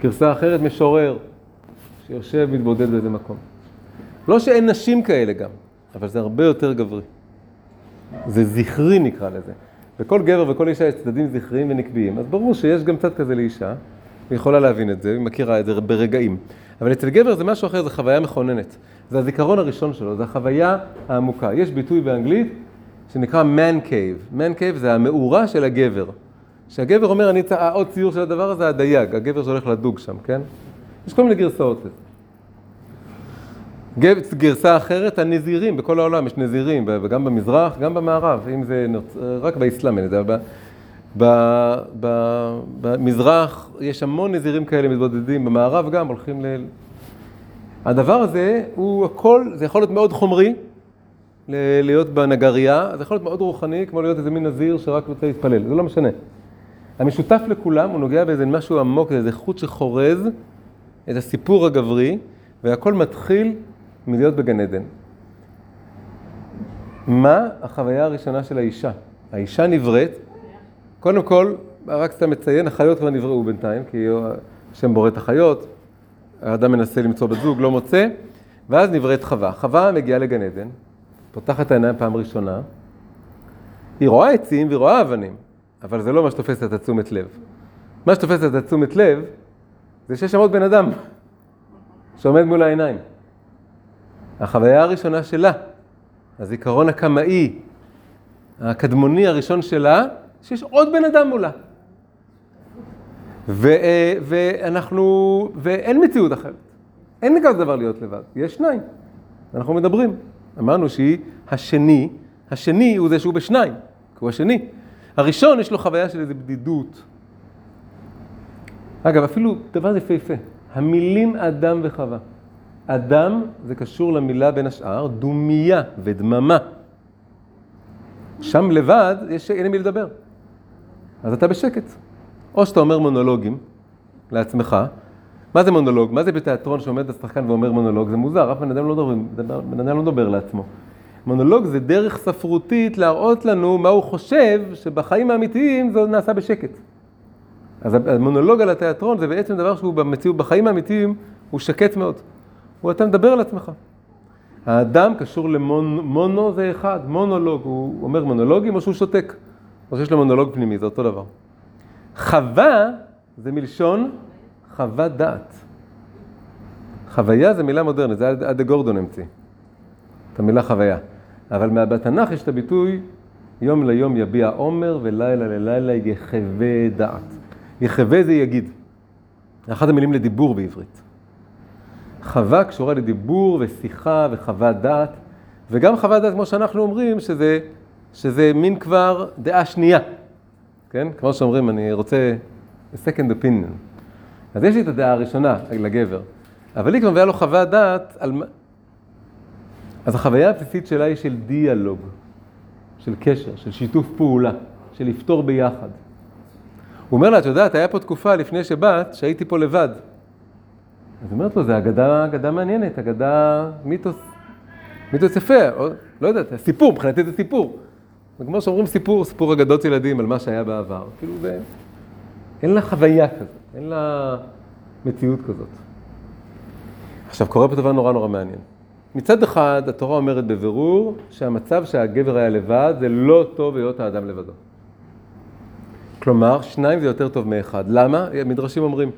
S1: גרסה אחרת, משורר, שיושב, מתבודד באיזה מקום. לא שאין נשים כאלה גם, אבל זה הרבה יותר גברי. זה זכרי נקרא לזה. וכל גבר וכל אישה יש צדדים זכריים ונקביים, אז ברור שיש גם צד כזה לאישה, היא יכולה להבין את זה, היא מכירה את זה ברגעים. אבל אצל גבר זה משהו אחר, זו חוויה מכוננת. זה הזיכרון הראשון שלו, זו החוויה העמוקה. יש ביטוי באנגלית שנקרא man cave. man cave זה המאורה של הגבר. כשהגבר אומר, אני צריך, עוד ציור של הדבר הזה, הדייג, הגבר שהולך לדוג שם, כן? יש כל מיני גרסאות לזה. גרסה אחרת, הנזירים, בכל העולם יש נזירים, וגם במזרח, גם במערב, אם זה נוצ... רק באסלאם את זה, במזרח יש המון נזירים כאלה מתבודדים, במערב גם הולכים ל... הדבר הזה הוא הכל, זה יכול להיות מאוד חומרי, להיות בנגרייה, זה יכול להיות מאוד רוחני, כמו להיות איזה מין נזיר שרק רוצה להתפלל, זה לא משנה. המשותף לכולם, הוא נוגע באיזה משהו עמוק, איזה חוט שחורז את הסיפור הגברי, והכל מתחיל מלהיות בגן עדן. מה החוויה הראשונה של האישה? האישה נבראת, קודם כל, רק סתם מציין, החיות כבר נבראו בינתיים, כי השם בורא את החיות, האדם מנסה למצוא בת זוג, לא מוצא, ואז נבראת חווה. חווה מגיעה לגן עדן, פותחת את העיניים פעם ראשונה, היא רואה עצים והיא רואה אבנים, אבל זה לא מה שתופס את התשומת לב. מה שתופס את התשומת לב, זה שיש שם עוד בן אדם שעומד מול העיניים. החוויה הראשונה שלה, הזיכרון הקמאי, הקדמוני הראשון שלה, שיש עוד בן אדם מולה. ו, אה, ואנחנו, ואין מציאות אחרת. אין כזה דבר להיות לבד, יש שניים. אנחנו מדברים. אמרנו שהיא השני, השני הוא זה שהוא בשניים, כי הוא השני. הראשון יש לו חוויה של איזו בדידות. אגב, אפילו דבר יפהפה, המילים אדם וחווה. אדם זה קשור למילה בין השאר, דומייה ודממה. שם לבד יש, אין עם מי לדבר. אז אתה בשקט. או שאתה אומר מונולוגים לעצמך. מה זה מונולוג? מה זה בתיאטרון שעומד השחקן ואומר מונולוג? זה מוזר, אף בן אדם לא מדבר, בן אדם לא מדבר לעצמו. מונולוג זה דרך ספרותית להראות לנו מה הוא חושב שבחיים האמיתיים זה נעשה בשקט. אז המונולוג על התיאטרון זה בעצם דבר שהוא במציאות, בחיים האמיתיים הוא שקט מאוד. הוא אתה מדבר על עצמך. האדם קשור למונו זה אחד, מונולוג, הוא אומר מונולוגים או שהוא שותק, או שיש לו מונולוג פנימי, זה אותו דבר. חווה זה מלשון חוות דעת. חוויה זה מילה מודרנית, זה עד גורדון המציא, את המילה חוויה. אבל בתנ"ך יש את הביטוי יום ליום יביע עומר ולילה ללילה יחווה דעת. יחווה זה יגיד. אחת המילים לדיבור בעברית. חווה קשורה לדיבור ושיחה וחוות דעת, וגם חוות דעת, כמו שאנחנו אומרים, שזה, שזה מין כבר דעה שנייה, כן? כמו שאומרים, אני רוצה second opinion. אז יש לי את הדעה הראשונה לגבר, אבל היא כבר מביאה לו חוות דעת על... אז החוויה הבסיסית שלה היא של דיאלוג, של קשר, של שיתוף פעולה, של לפתור ביחד. הוא אומר לה, את יודעת, היה פה תקופה לפני שבאת, שהייתי פה לבד. אז אומרת לו, זה אגדה, אגדה מעניינת, אגדה, מיתוס, מיתוס יפה, או, לא יודעת, סיפור, מבחינתי זה סיפור. וכמו שאומרים סיפור, סיפור אגדות ילדים על מה שהיה בעבר. כאילו זה, אין לה חוויה כזאת, אין לה מציאות כזאת. עכשיו, קורה פה דבר נורא נורא מעניין. מצד אחד, התורה אומרת בבירור שהמצב שהגבר היה לבד זה לא טוב היות האדם לבדו. כלומר, שניים זה יותר טוב מאחד. למה? מדרשים אומרים.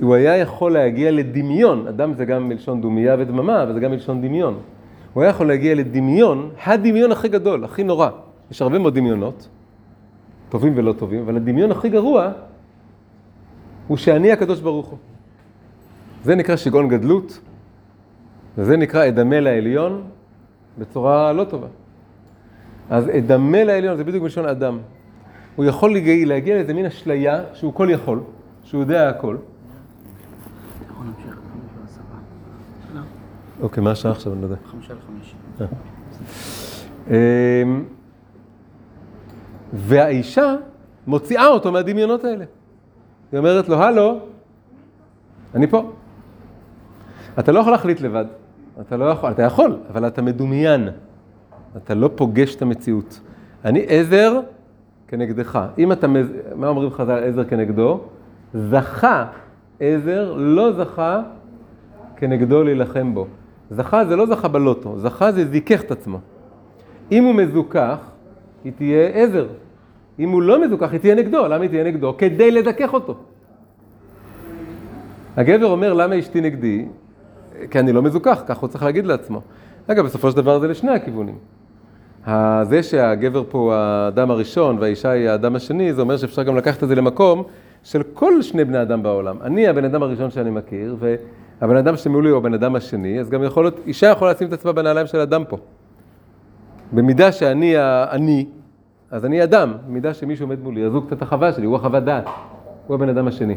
S1: הוא היה יכול להגיע לדמיון, אדם זה גם מלשון דומייה ודממה, אבל זה גם מלשון דמיון. הוא היה יכול להגיע לדמיון, הדמיון הכי גדול, הכי נורא. יש הרבה מאוד דמיונות, טובים ולא טובים, אבל הדמיון הכי גרוע הוא שאני הקדוש ברוך הוא. זה נקרא שיגעון גדלות, וזה נקרא אדמה לעליון בצורה לא טובה. אז אדמה לעליון זה בדיוק מלשון אדם. הוא יכול להגיע, לאיזה מין אשליה שהוא כל יכול, שהוא יודע הכל. אוקיי, מה השעה עכשיו? אני לא יודע.
S2: חמישה לחמש.
S1: אמ, והאישה מוציאה אותו מהדמיונות האלה. היא אומרת לו, הלו, אני פה. אתה לא יכול להחליט לבד. אתה לא יכול, אתה יכול, אבל אתה מדומיין. אתה לא פוגש את המציאות. אני עזר כנגדך. אם אתה, מז- מה אומרים חז"ל עזר כנגדו? זכה עזר, לא זכה כנגדו להילחם בו. זכה זה לא זכה בלוטו, זכה זה זיכך את עצמו. אם הוא מזוכח, היא תהיה עזר. אם הוא לא מזוכח, היא תהיה נגדו. למה היא תהיה נגדו? כדי לזכך אותו. הגבר אומר, למה אשתי נגדי? כי אני לא מזוכח, כך הוא צריך להגיד לעצמו. אגב, בסופו של דבר זה לשני הכיוונים. זה שהגבר פה הוא האדם הראשון והאישה היא האדם השני, זה אומר שאפשר גם לקחת את זה למקום של כל שני בני אדם בעולם. אני הבן אדם הראשון שאני מכיר, והבן אדם שמולי הוא הבן אדם השני, אז גם יכול להיות, אישה יכולה לשים את עצמה בנעליים של אדם פה. במידה שאני האני, אז אני אדם, במידה שמישהו עומד מולי, אז הוא קצת החווה שלי, הוא החווה דעת, הוא הבן אדם השני.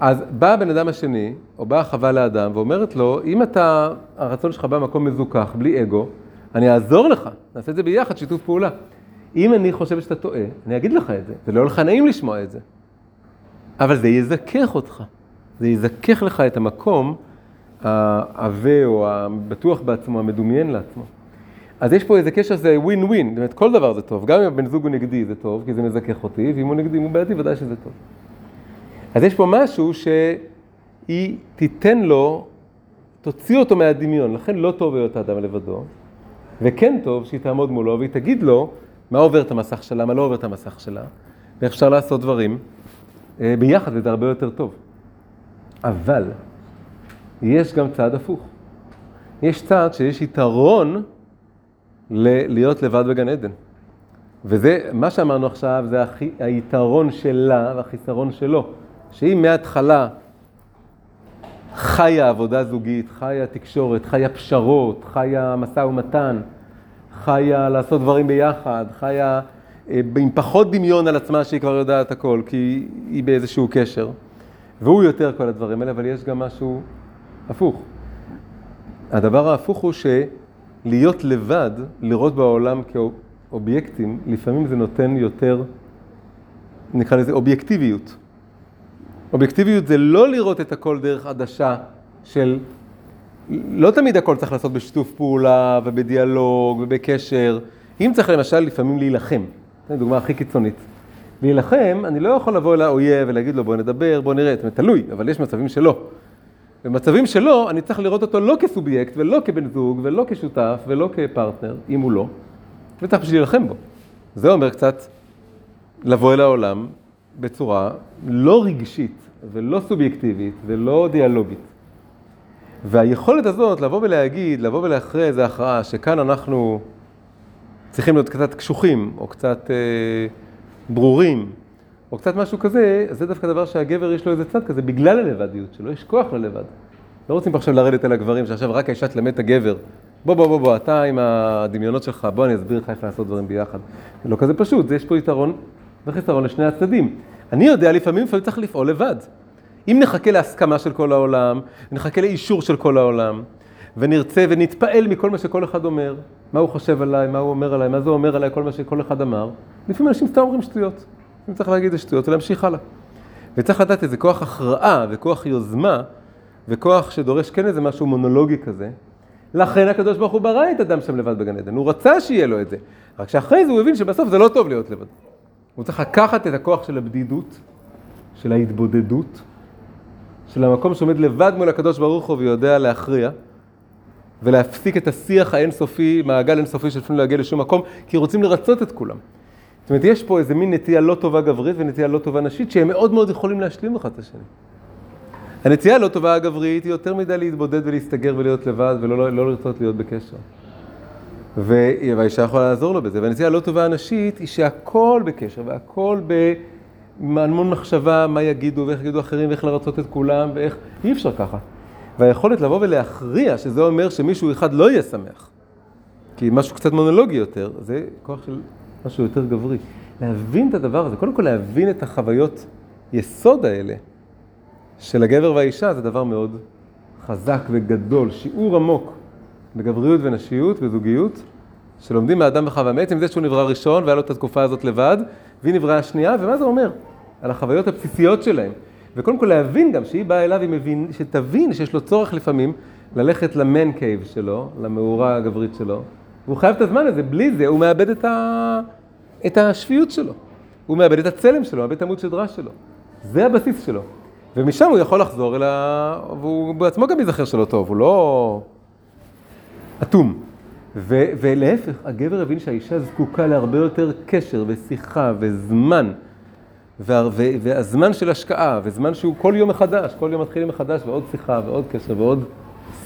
S1: אז בא הבן אדם השני, או באה החווה לאדם, ואומרת לו, אם אתה, הרצון שלך בא במקום מזוכח, בלי אגו, אני אעזור לך, נעשה את זה ביחד, שיתוף פעולה. אם אני חושבת שאתה טועה, אני אגיד לך את זה, זה לא לך נעים לשמוע את זה. אבל זה יזכך אותך, זה יזכך לך את המקום העבה או הבטוח בעצמו, המדומיין לעצמו. אז יש פה איזה קשר, זה ווין ווין, זאת אומרת, כל דבר זה טוב. גם אם הבן זוג הוא נגדי זה טוב, כי זה מזכך אותי, ואם הוא נגדי, אם הוא בעדי, ודאי שזה טוב. אז יש פה משהו שהיא תיתן לו, תוציא אותו מהדמיון, לכן לא טוב להיות האדם לבדו, וכן טוב שהיא תעמוד מולו והיא תגיד לו מה עובר את המסך שלה, מה לא עובר את המסך שלה, ואיך אפשר לעשות דברים אה, ביחד, וזה הרבה יותר טוב. אבל יש גם צעד הפוך. יש צעד שיש יתרון ל- להיות לבד בגן עדן. וזה, מה שאמרנו עכשיו, זה הכי, היתרון שלה והחיסרון שלו. שהיא מההתחלה חיה עבודה זוגית, חיה תקשורת, חיה פשרות, חיה משא ומתן, חיה לעשות דברים ביחד, חיה אה, עם פחות דמיון על עצמה שהיא כבר יודעת הכל, כי היא באיזשהו קשר. והוא יותר כל הדברים האלה, אבל יש גם משהו הפוך. הדבר ההפוך הוא שלהיות לבד, לראות בעולם כאובייקטים, לפעמים זה נותן יותר, נקרא לזה אובייקטיביות. אובייקטיביות זה לא לראות את הכל דרך עדשה של... לא תמיד הכל צריך לעשות בשיתוף פעולה ובדיאלוג ובקשר. אם צריך למשל לפעמים להילחם, זו דוגמה הכי קיצונית. להילחם, אני לא יכול לבוא אל האויב ולהגיד לו בוא נדבר, בוא נראה, זאת אומרת, תלוי, אבל יש מצבים שלא. במצבים שלא, אני צריך לראות אותו לא כסובייקט ולא כבן זוג ולא כשותף ולא כפרטנר, אם הוא לא, וצריך בשביל להילחם בו. זה אומר קצת לבוא אל העולם בצורה לא רגשית ולא סובייקטיבית ולא דיאלוגית. והיכולת הזאת לבוא ולהגיד, לבוא ולהכריע איזו הכרעה שכאן אנחנו צריכים להיות קצת קשוחים או קצת אה, ברורים או קצת משהו כזה, אז זה דווקא דבר שהגבר יש לו איזה צד כזה בגלל הלבדיות שלו, יש כוח ללבד. לא רוצים עכשיו לרדת אל הגברים שעכשיו רק האישה תלמד את הגבר. בוא בוא בוא בוא, אתה עם הדמיונות שלך, בוא אני אסביר לך איך לעשות דברים ביחד. זה לא כזה פשוט, יש פה יתרון וחיסרון לשני הצדדים. אני יודע לפעמים, לפעמים צריך לפעול לבד. אם נחכה להסכמה של כל העולם, נחכה לאישור של כל העולם, ונרצה ונתפעל מכל מה שכל אחד אומר, מה הוא חושב עליי, מה הוא אומר עליי, מה זה אומר עליי, כל מה שכל אחד אמר, לפעמים אנשים סתם אומרים שטויות. אם צריך להגיד את השטויות ולהמשיך הלאה. וצריך לדעת איזה כוח הכרעה וכוח יוזמה, וכוח שדורש כן איזה משהו מונולוגי כזה. לכן הקדוש ברוך הוא ברא את אדם שם לבד בגן עדן, הוא רצה שיהיה לו את זה. רק שאחרי זה הוא הבין שבסוף זה לא טוב להיות לבד. הוא צריך לקחת את הכוח של הבדידות, של ההתבודדות, של המקום שעומד לבד מול הקדוש ברוך הוא ויודע להכריע, ולהפסיק את השיח האינסופי, מעגל אינסופי שלפעמים לא יגיע לשום מקום, כי רוצים לרצות את כולם. אומרת, יש פה איזה מין נטייה לא טובה גברית ונטייה לא טובה נשית, שהם מאוד מאוד יכולים להשלים אחד את השני. הנטייה הלא טובה הגברית היא יותר מדי להתבודד ולהסתגר ולהיות לבד ולא לא, לא לרצות להיות בקשר. והאישה יכולה לעזור לו בזה. והנטייה הלא טובה הנשית היא שהכל בקשר והכל בהמון מחשבה, מה יגידו ואיך יגידו אחרים ואיך לרצות את כולם ואיך, אי אפשר ככה. והיכולת לבוא ולהכריע שזה אומר שמישהו אחד לא יהיה שמח, כי משהו קצת מונולוגי יותר, זה כוח של משהו יותר גברי. להבין את הדבר הזה, קודם כל להבין את החוויות יסוד האלה של הגבר והאישה, זה דבר מאוד חזק וגדול, שיעור עמוק בגבריות ונשיות, בזוגיות, שלומדים מאדם וחווה מעצם זה שהוא נברא ראשון והיה לו את התקופה הזאת לבד, והיא נבראה השנייה, ומה זה אומר? על החוויות הבסיסיות שלהם. וקודם כל להבין גם שהיא באה אליו, היא מבין, שתבין שיש לו צורך לפעמים ללכת למן קייב שלו, למאורה הגברית שלו, והוא חייב את הזמן הזה, בלי זה הוא מאבד את, ה... את השפיות שלו, הוא מאבד את הצלם שלו, מאבד את עמוד שדרה שלו. זה הבסיס שלו. ומשם הוא יכול לחזור אל ה... והוא בעצמו גם ייזכר שלא טוב, הוא לא אטום. ו... ולהפך, הגבר הבין שהאישה זקוקה להרבה יותר קשר ושיחה וזמן. וה... והזמן של השקעה, וזמן שהוא כל יום מחדש, כל יום מתחילים מחדש, ועוד שיחה ועוד קשר ועוד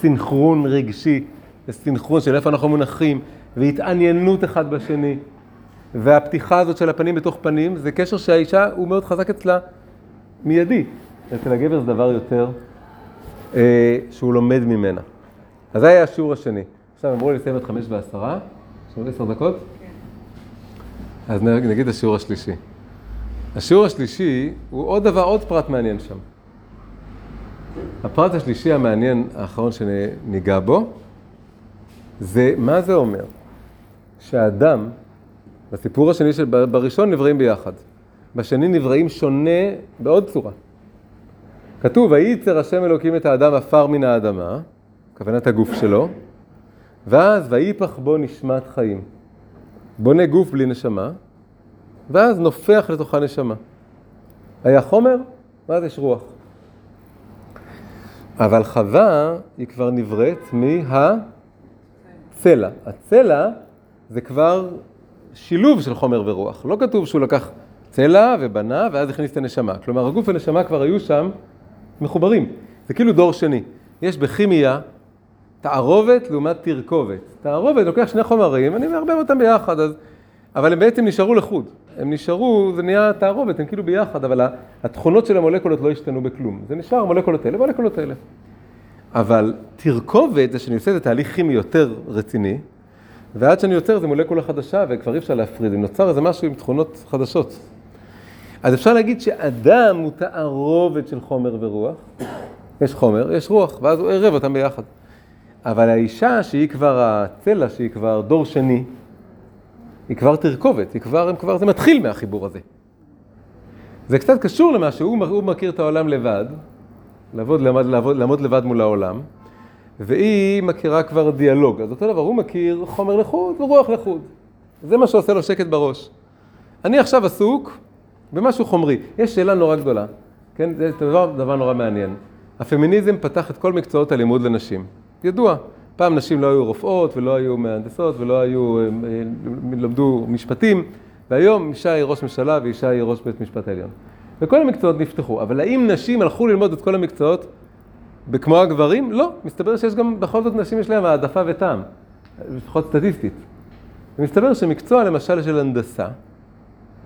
S1: סינכרון רגשי, וסינכרון של איפה אנחנו מונחים, והתעניינות אחד בשני. והפתיחה הזאת של הפנים בתוך פנים, זה קשר שהאישה הוא מאוד חזק אצלה מיידי. אצל הגבר זה דבר יותר אה, שהוא לומד ממנה. אז זה היה השיעור השני. עכשיו אמרו לי לסיים עד חמש ועשרה, יש לנו עשר דקות? כן. אז נגיד השיעור השלישי. השיעור השלישי הוא עוד דבר, עוד פרט מעניין שם. הפרט השלישי המעניין האחרון שניגע בו, זה מה זה אומר? שהאדם, בסיפור השני של בראשון נבראים ביחד, בשני נבראים שונה בעוד צורה. כתוב, וייצר השם אלוקים את האדם עפר מן האדמה, כוונת הגוף שלו, ואז ויפח בו נשמת חיים. בונה גוף בלי נשמה, ואז נופח לתוכה נשמה. היה חומר, ואז יש רוח. אבל חווה היא כבר נבראת מהצלע. הצלע זה כבר שילוב של חומר ורוח. לא כתוב שהוא לקח צלע ובנה ואז הכניס את הנשמה. כלומר, הגוף והנשמה כבר היו שם מחוברים. זה כאילו דור שני. יש בכימיה תערובת לעומת תרכובת. תערובת לוקח שני חומרים, אני מערבב אותם ביחד, אז... אבל הם בעצם נשארו לחוד. הם נשארו, זה נהיה תערובת, הם כאילו ביחד, אבל התכונות של המולקולות לא השתנו בכלום. זה נשאר המולקולות האלה והמולקולות האלה. אבל תרכובת זה שאני עושה את התהליך כימי יותר רציני, ועד שאני יוצר זה מולקולה חדשה וכבר אי אפשר להפריד, אם נוצר איזה משהו עם תכונות חדשות. אז אפשר להגיד שאדם הוא תערובת של חומר ורוח. יש חומר, יש רוח, ואז הוא ערב אותם ביחד. אבל האישה שהיא כבר הצלע, שהיא כבר דור שני, היא כבר תרכובת, היא כבר, כבר, זה מתחיל מהחיבור הזה. זה קצת קשור למה שהוא מכיר את העולם לבד, לעבוד, לעמוד, לעבוד, לעמוד לבד מול העולם, והיא מכירה כבר דיאלוג. אז אותו דבר, הוא מכיר חומר לחוד ורוח לחוד. זה מה שעושה לו שקט בראש. אני עכשיו עסוק במשהו חומרי. יש שאלה נורא גדולה, כן? זה דבר, דבר נורא מעניין. הפמיניזם פתח את כל מקצועות הלימוד לנשים. ידוע. פעם נשים לא היו רופאות ולא היו מהנדסות ולא היו, אה, למדו משפטים, והיום אישה היא ראש ממשלה ואישה היא ראש בית משפט העליון. וכל המקצועות נפתחו, אבל האם נשים הלכו ללמוד את כל המקצועות כמו הגברים? לא. מסתבר שיש גם, בכל זאת נשים יש להם העדפה וטעם, לפחות סטטיסטית. ומסתבר שמקצוע למשל של הנדסה,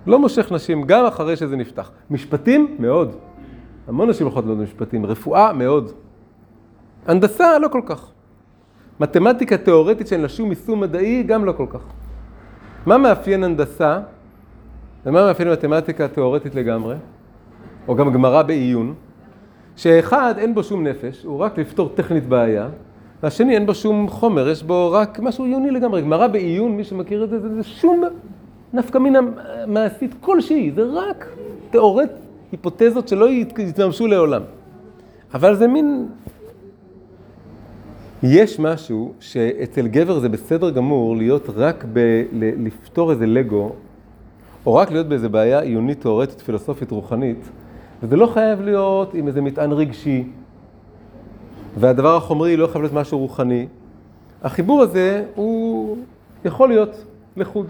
S1: לא מושך נשים גם אחרי שזה נפתח. משפטים? מאוד. המון נשים הולכות ללמוד משפטים. רפואה? מאוד. הנדסה? לא כל כך. מתמטיקה תיאורטית שאין לה שום יישום מדעי? גם לא כל כך. מה מאפיין הנדסה ומה מאפיין מתמטיקה תיאורטית לגמרי? או גם גמרא בעיון? שאחד אין בו שום נפש, הוא רק לפתור טכנית בעיה, והשני אין בו שום חומר, יש בו רק משהו עיוני לגמרי. גמרא בעיון, מי שמכיר את זה, זה, זה שום נפקא מינה מעשית כלשהי, זה רק תיאורט, היפותזות שלא יתממשו לעולם. אבל זה מין... יש משהו שאצל גבר זה בסדר גמור להיות רק ב... לפתור איזה לגו, או רק להיות באיזה בעיה עיונית, תיאורטית, פילוסופית, רוחנית, וזה לא חייב להיות עם איזה מטען רגשי, והדבר החומרי לא חייב להיות משהו רוחני. החיבור הזה הוא יכול להיות לחוד.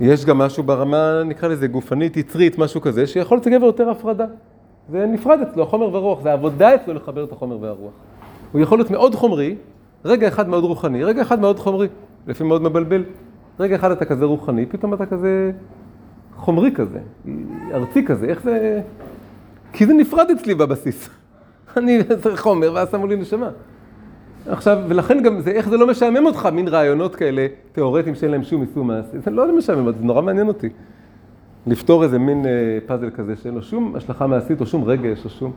S1: יש גם משהו ברמה, נקרא לזה גופנית, יצרית, משהו כזה, שיכול להיות לגבר יותר הפרדה. זה נפרד אצלו, החומר והרוח, זה עבודה אצלו לחבר את החומר והרוח. הוא יכול להיות מאוד חומרי, רגע אחד מאוד רוחני, רגע אחד מאוד חומרי, לפעמים מאוד מבלבל. רגע אחד אתה כזה רוחני, פתאום אתה כזה חומרי כזה, ארצי כזה, איך זה... כי זה נפרד אצלי בבסיס. אני צריך חומר ואז שמו לי נשמה. עכשיו, ולכן גם זה, איך זה לא משעמם אותך, מין רעיונות כאלה תיאורטיים שאין להם שום יישום מעשי. זה לא משעמם, זה נורא מעניין אותי. לפתור איזה מין אה, פאזל כזה שאין לו שום השלכה מעשית או שום רגש או שום...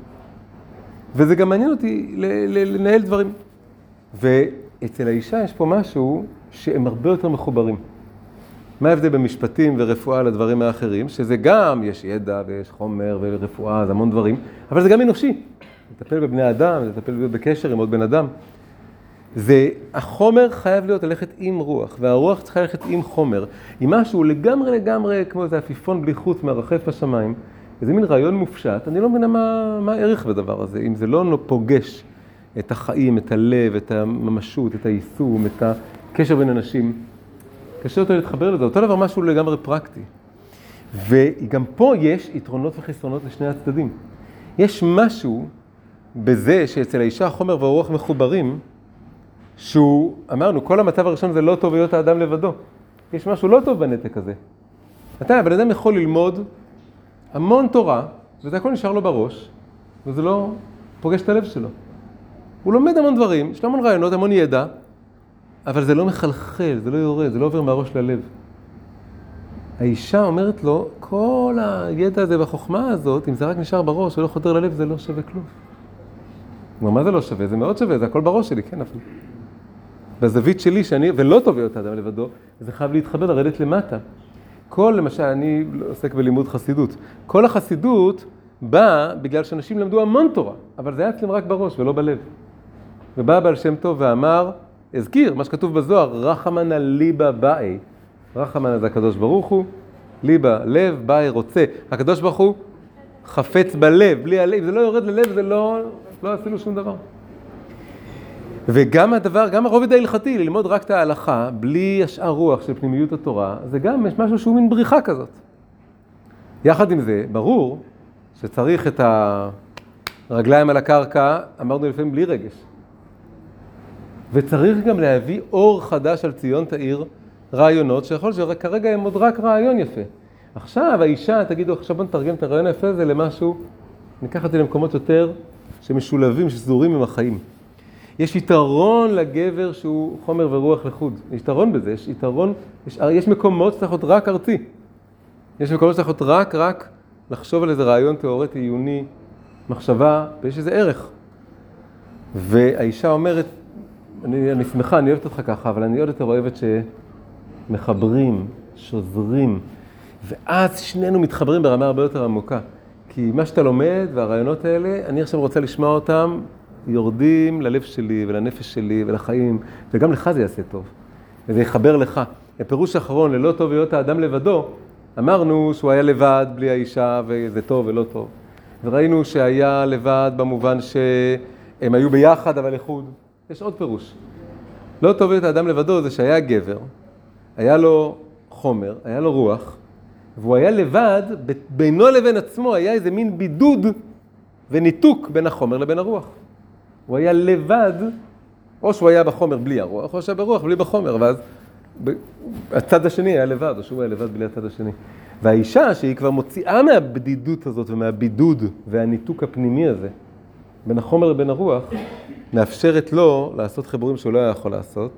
S1: וזה גם מעניין אותי לנהל דברים. ואצל האישה יש פה משהו שהם הרבה יותר מחוברים. מה ההבדל במשפטים ורפואה לדברים האחרים? שזה גם, יש ידע ויש חומר ורפואה, זה המון דברים, אבל זה גם אנושי. לטפל בבני אדם, לטפל בקשר עם עוד בן אדם. זה, החומר חייב להיות ללכת עם רוח, והרוח צריכה ללכת עם חומר. עם משהו לגמרי לגמרי כמו איזה עפיפון בלי חוץ מרחף בשמיים. איזה מין רעיון מופשט, אני לא מבינה מה, מה הערך בדבר הזה. אם זה לא פוגש את החיים, את הלב, את הממשות, את היישום, את הקשר בין אנשים, קשה יותר להתחבר לזה. אותו דבר משהו לגמרי פרקטי. וגם פה יש יתרונות וחסרונות לשני הצדדים. יש משהו בזה שאצל האישה החומר והרוח מחוברים, שהוא, אמרנו, כל המצב הראשון זה לא טוב להיות האדם לבדו. יש משהו לא טוב בנתק הזה. אתה, הבן אדם יכול ללמוד המון תורה, וזה הכל נשאר לו בראש, וזה לא פוגש את הלב שלו. הוא לומד המון דברים, יש לו המון רעיונות, המון ידע, אבל זה לא מחלחל, זה לא יורד, זה לא עובר מהראש ללב. האישה אומרת לו, כל הידע הזה והחוכמה הזאת, אם זה רק נשאר בראש ולא חותר ללב, זה לא שווה כלום. הוא אומר, מה זה לא שווה? זה מאוד שווה, זה הכל בראש שלי, כן, אבל... בזווית שלי, שאני, ולא טוב להיות אדם לבדו, זה חייב להתחבר, לרדת למטה. כל, למשל, אני עוסק בלימוד חסידות. כל החסידות באה בגלל שאנשים למדו המון תורה, אבל זה היה אצלם רק בראש ולא בלב. ובא בעל שם טוב ואמר, הזכיר מה שכתוב בזוהר, רחמנא ליבא באי. רחמנא זה הקדוש ברוך הוא, ליבא, לב, באי רוצה. הקדוש ברוך הוא חפץ בלב, בלי הלב, זה לא יורד ללב, זה לא, לא עשינו שום דבר. וגם הדבר, גם הרובד ההלכתי, ללמוד רק את ההלכה, בלי השאר רוח של פנימיות התורה, זה גם, יש משהו שהוא מין בריחה כזאת. יחד עם זה, ברור שצריך את הרגליים על הקרקע, אמרנו לפעמים בלי רגש. וצריך גם להביא אור חדש על ציון תאיר רעיונות, שיכול להיות שכרגע הם עוד רק רעיון יפה. עכשיו האישה, תגידו, עכשיו בוא נתרגם את הרעיון היפה הזה למשהו, ניקח את זה למקומות יותר שמשולבים, שסדורים עם החיים. יש יתרון לגבר שהוא חומר ורוח לחוד. יש יתרון בזה, יש יתרון, יש, יש מקומות שצריך להיות רק ארצי. יש מקומות שצריך להיות רק, רק לחשוב על איזה רעיון תיאורטי, עיוני, מחשבה, ויש איזה ערך. והאישה אומרת, אני, אני שמחה, אני אוהבת אותך ככה, אבל אני עוד יותר אוהבת שמחברים, שוזרים, ואז שנינו מתחברים ברמה הרבה יותר עמוקה. כי מה שאתה לומד והרעיונות האלה, אני עכשיו רוצה לשמוע אותם יורדים ללב שלי ולנפש שלי ולחיים, וגם לך זה יעשה טוב, וזה יחבר לך. בפירוש האחרון, ללא טוב להיות האדם לבדו, אמרנו שהוא היה לבד בלי האישה וזה טוב ולא טוב. וראינו שהיה לבד במובן שהם היו ביחד אבל לחוד. יש עוד פירוש. לא טוב להיות האדם לבדו זה שהיה גבר, היה לו חומר, היה לו רוח, והוא היה לבד, בינו לבין עצמו היה איזה מין בידוד וניתוק בין החומר לבין הרוח. הוא היה לבד, או שהוא היה בחומר בלי הרוח, או שהיה ברוח בלי בחומר, ואז הצד השני היה לבד, או שהוא היה לבד בלי הצד השני. והאישה, שהיא כבר מוציאה מהבדידות הזאת ומהבידוד והניתוק הפנימי הזה, בין החומר לבין הרוח, מאפשרת לו לעשות חיבורים שהוא לא היה יכול לעשות,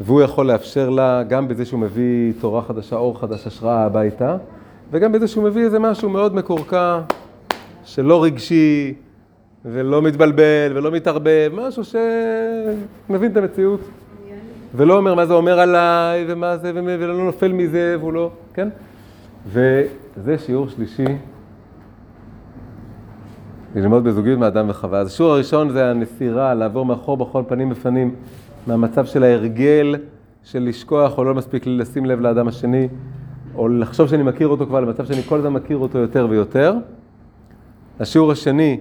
S1: והוא יכול לאפשר לה גם בזה שהוא מביא תורה חדשה, אור חדש, השראה הביתה, וגם בזה שהוא מביא איזה משהו מאוד מקורקע, שלא רגשי, ולא מתבלבל ולא מתערבב, משהו שמבין את המציאות. ולא אומר מה זה אומר עליי, ומה זה, ולא נופל מזה, והוא לא, כן? וזה שיעור שלישי, ללמוד בזוגיות מאדם וחווה. אז השיעור הראשון זה הנסירה, לעבור מאחור בכל פנים בפנים, מהמצב של ההרגל של לשכוח או לא מספיק לשים לב לאדם השני, או לחשוב שאני מכיר אותו כבר, למצב שאני כל הזמן מכיר אותו יותר ויותר. השיעור השני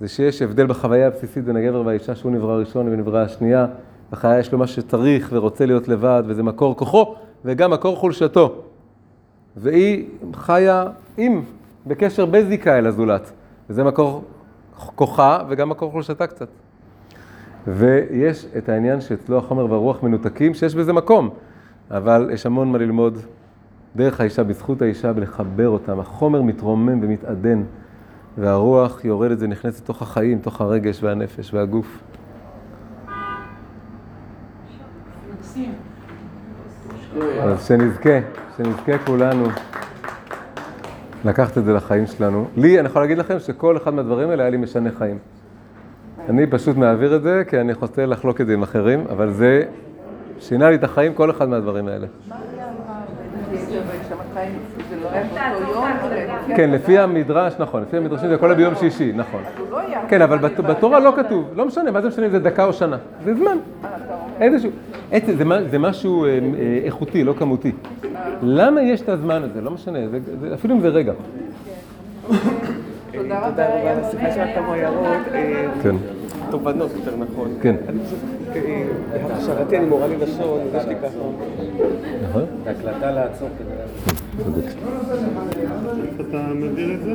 S1: זה שיש הבדל בחוויה הבסיסית בין הגבר והאישה שהוא נברא ראשון ונברא השנייה. בחיי יש לו מה שצריך ורוצה להיות לבד, וזה מקור כוחו וגם מקור חולשתו. והיא חיה עם, בקשר בזיקה אל הזולת. וזה מקור כוחה וגם מקור חולשתה קצת. ויש את העניין שאצלו החומר והרוח מנותקים, שיש בזה מקום, אבל יש המון מה ללמוד דרך האישה, בזכות האישה, ולחבר אותם. החומר מתרומם ומתעדן. והרוח יורדת ונכנסת לתוך החיים, תוך הרגש והנפש והגוף. אז שנזכה, שנזכה כולנו לקחת את זה לחיים שלנו. לי, אני יכול להגיד לכם שכל אחד מהדברים האלה היה לי משנה חיים. אני פשוט מעביר את זה, כי אני חוסה לחלוק את זה עם אחרים, אבל זה שינה לי את החיים, כל אחד מהדברים האלה. כן, לפי המדרש, נכון, לפי המדרשים זה כל ביום שישי, נכון. כן, אבל בת- בתורה לא כתוב, לא משנה, מה זה משנה אם זה דקה או שנה? זה זמן. איזשהו, עצם, זה, משהו אה, אה, איכותי, לא כמותי. למה יש את הזמן הזה? לא משנה, אפילו אם זה רגע.
S2: תודה רבה על השיחה שלך כמה הערות, אה,
S1: כן,
S2: תובנות יותר נכון.
S1: כן.
S2: אני פשוט, אה, בהכשרתי אני מורה ללשון, יש לי ככה.
S1: נכון?
S3: ההקלטה לעצור כדי...
S4: אתה מעביר את זה?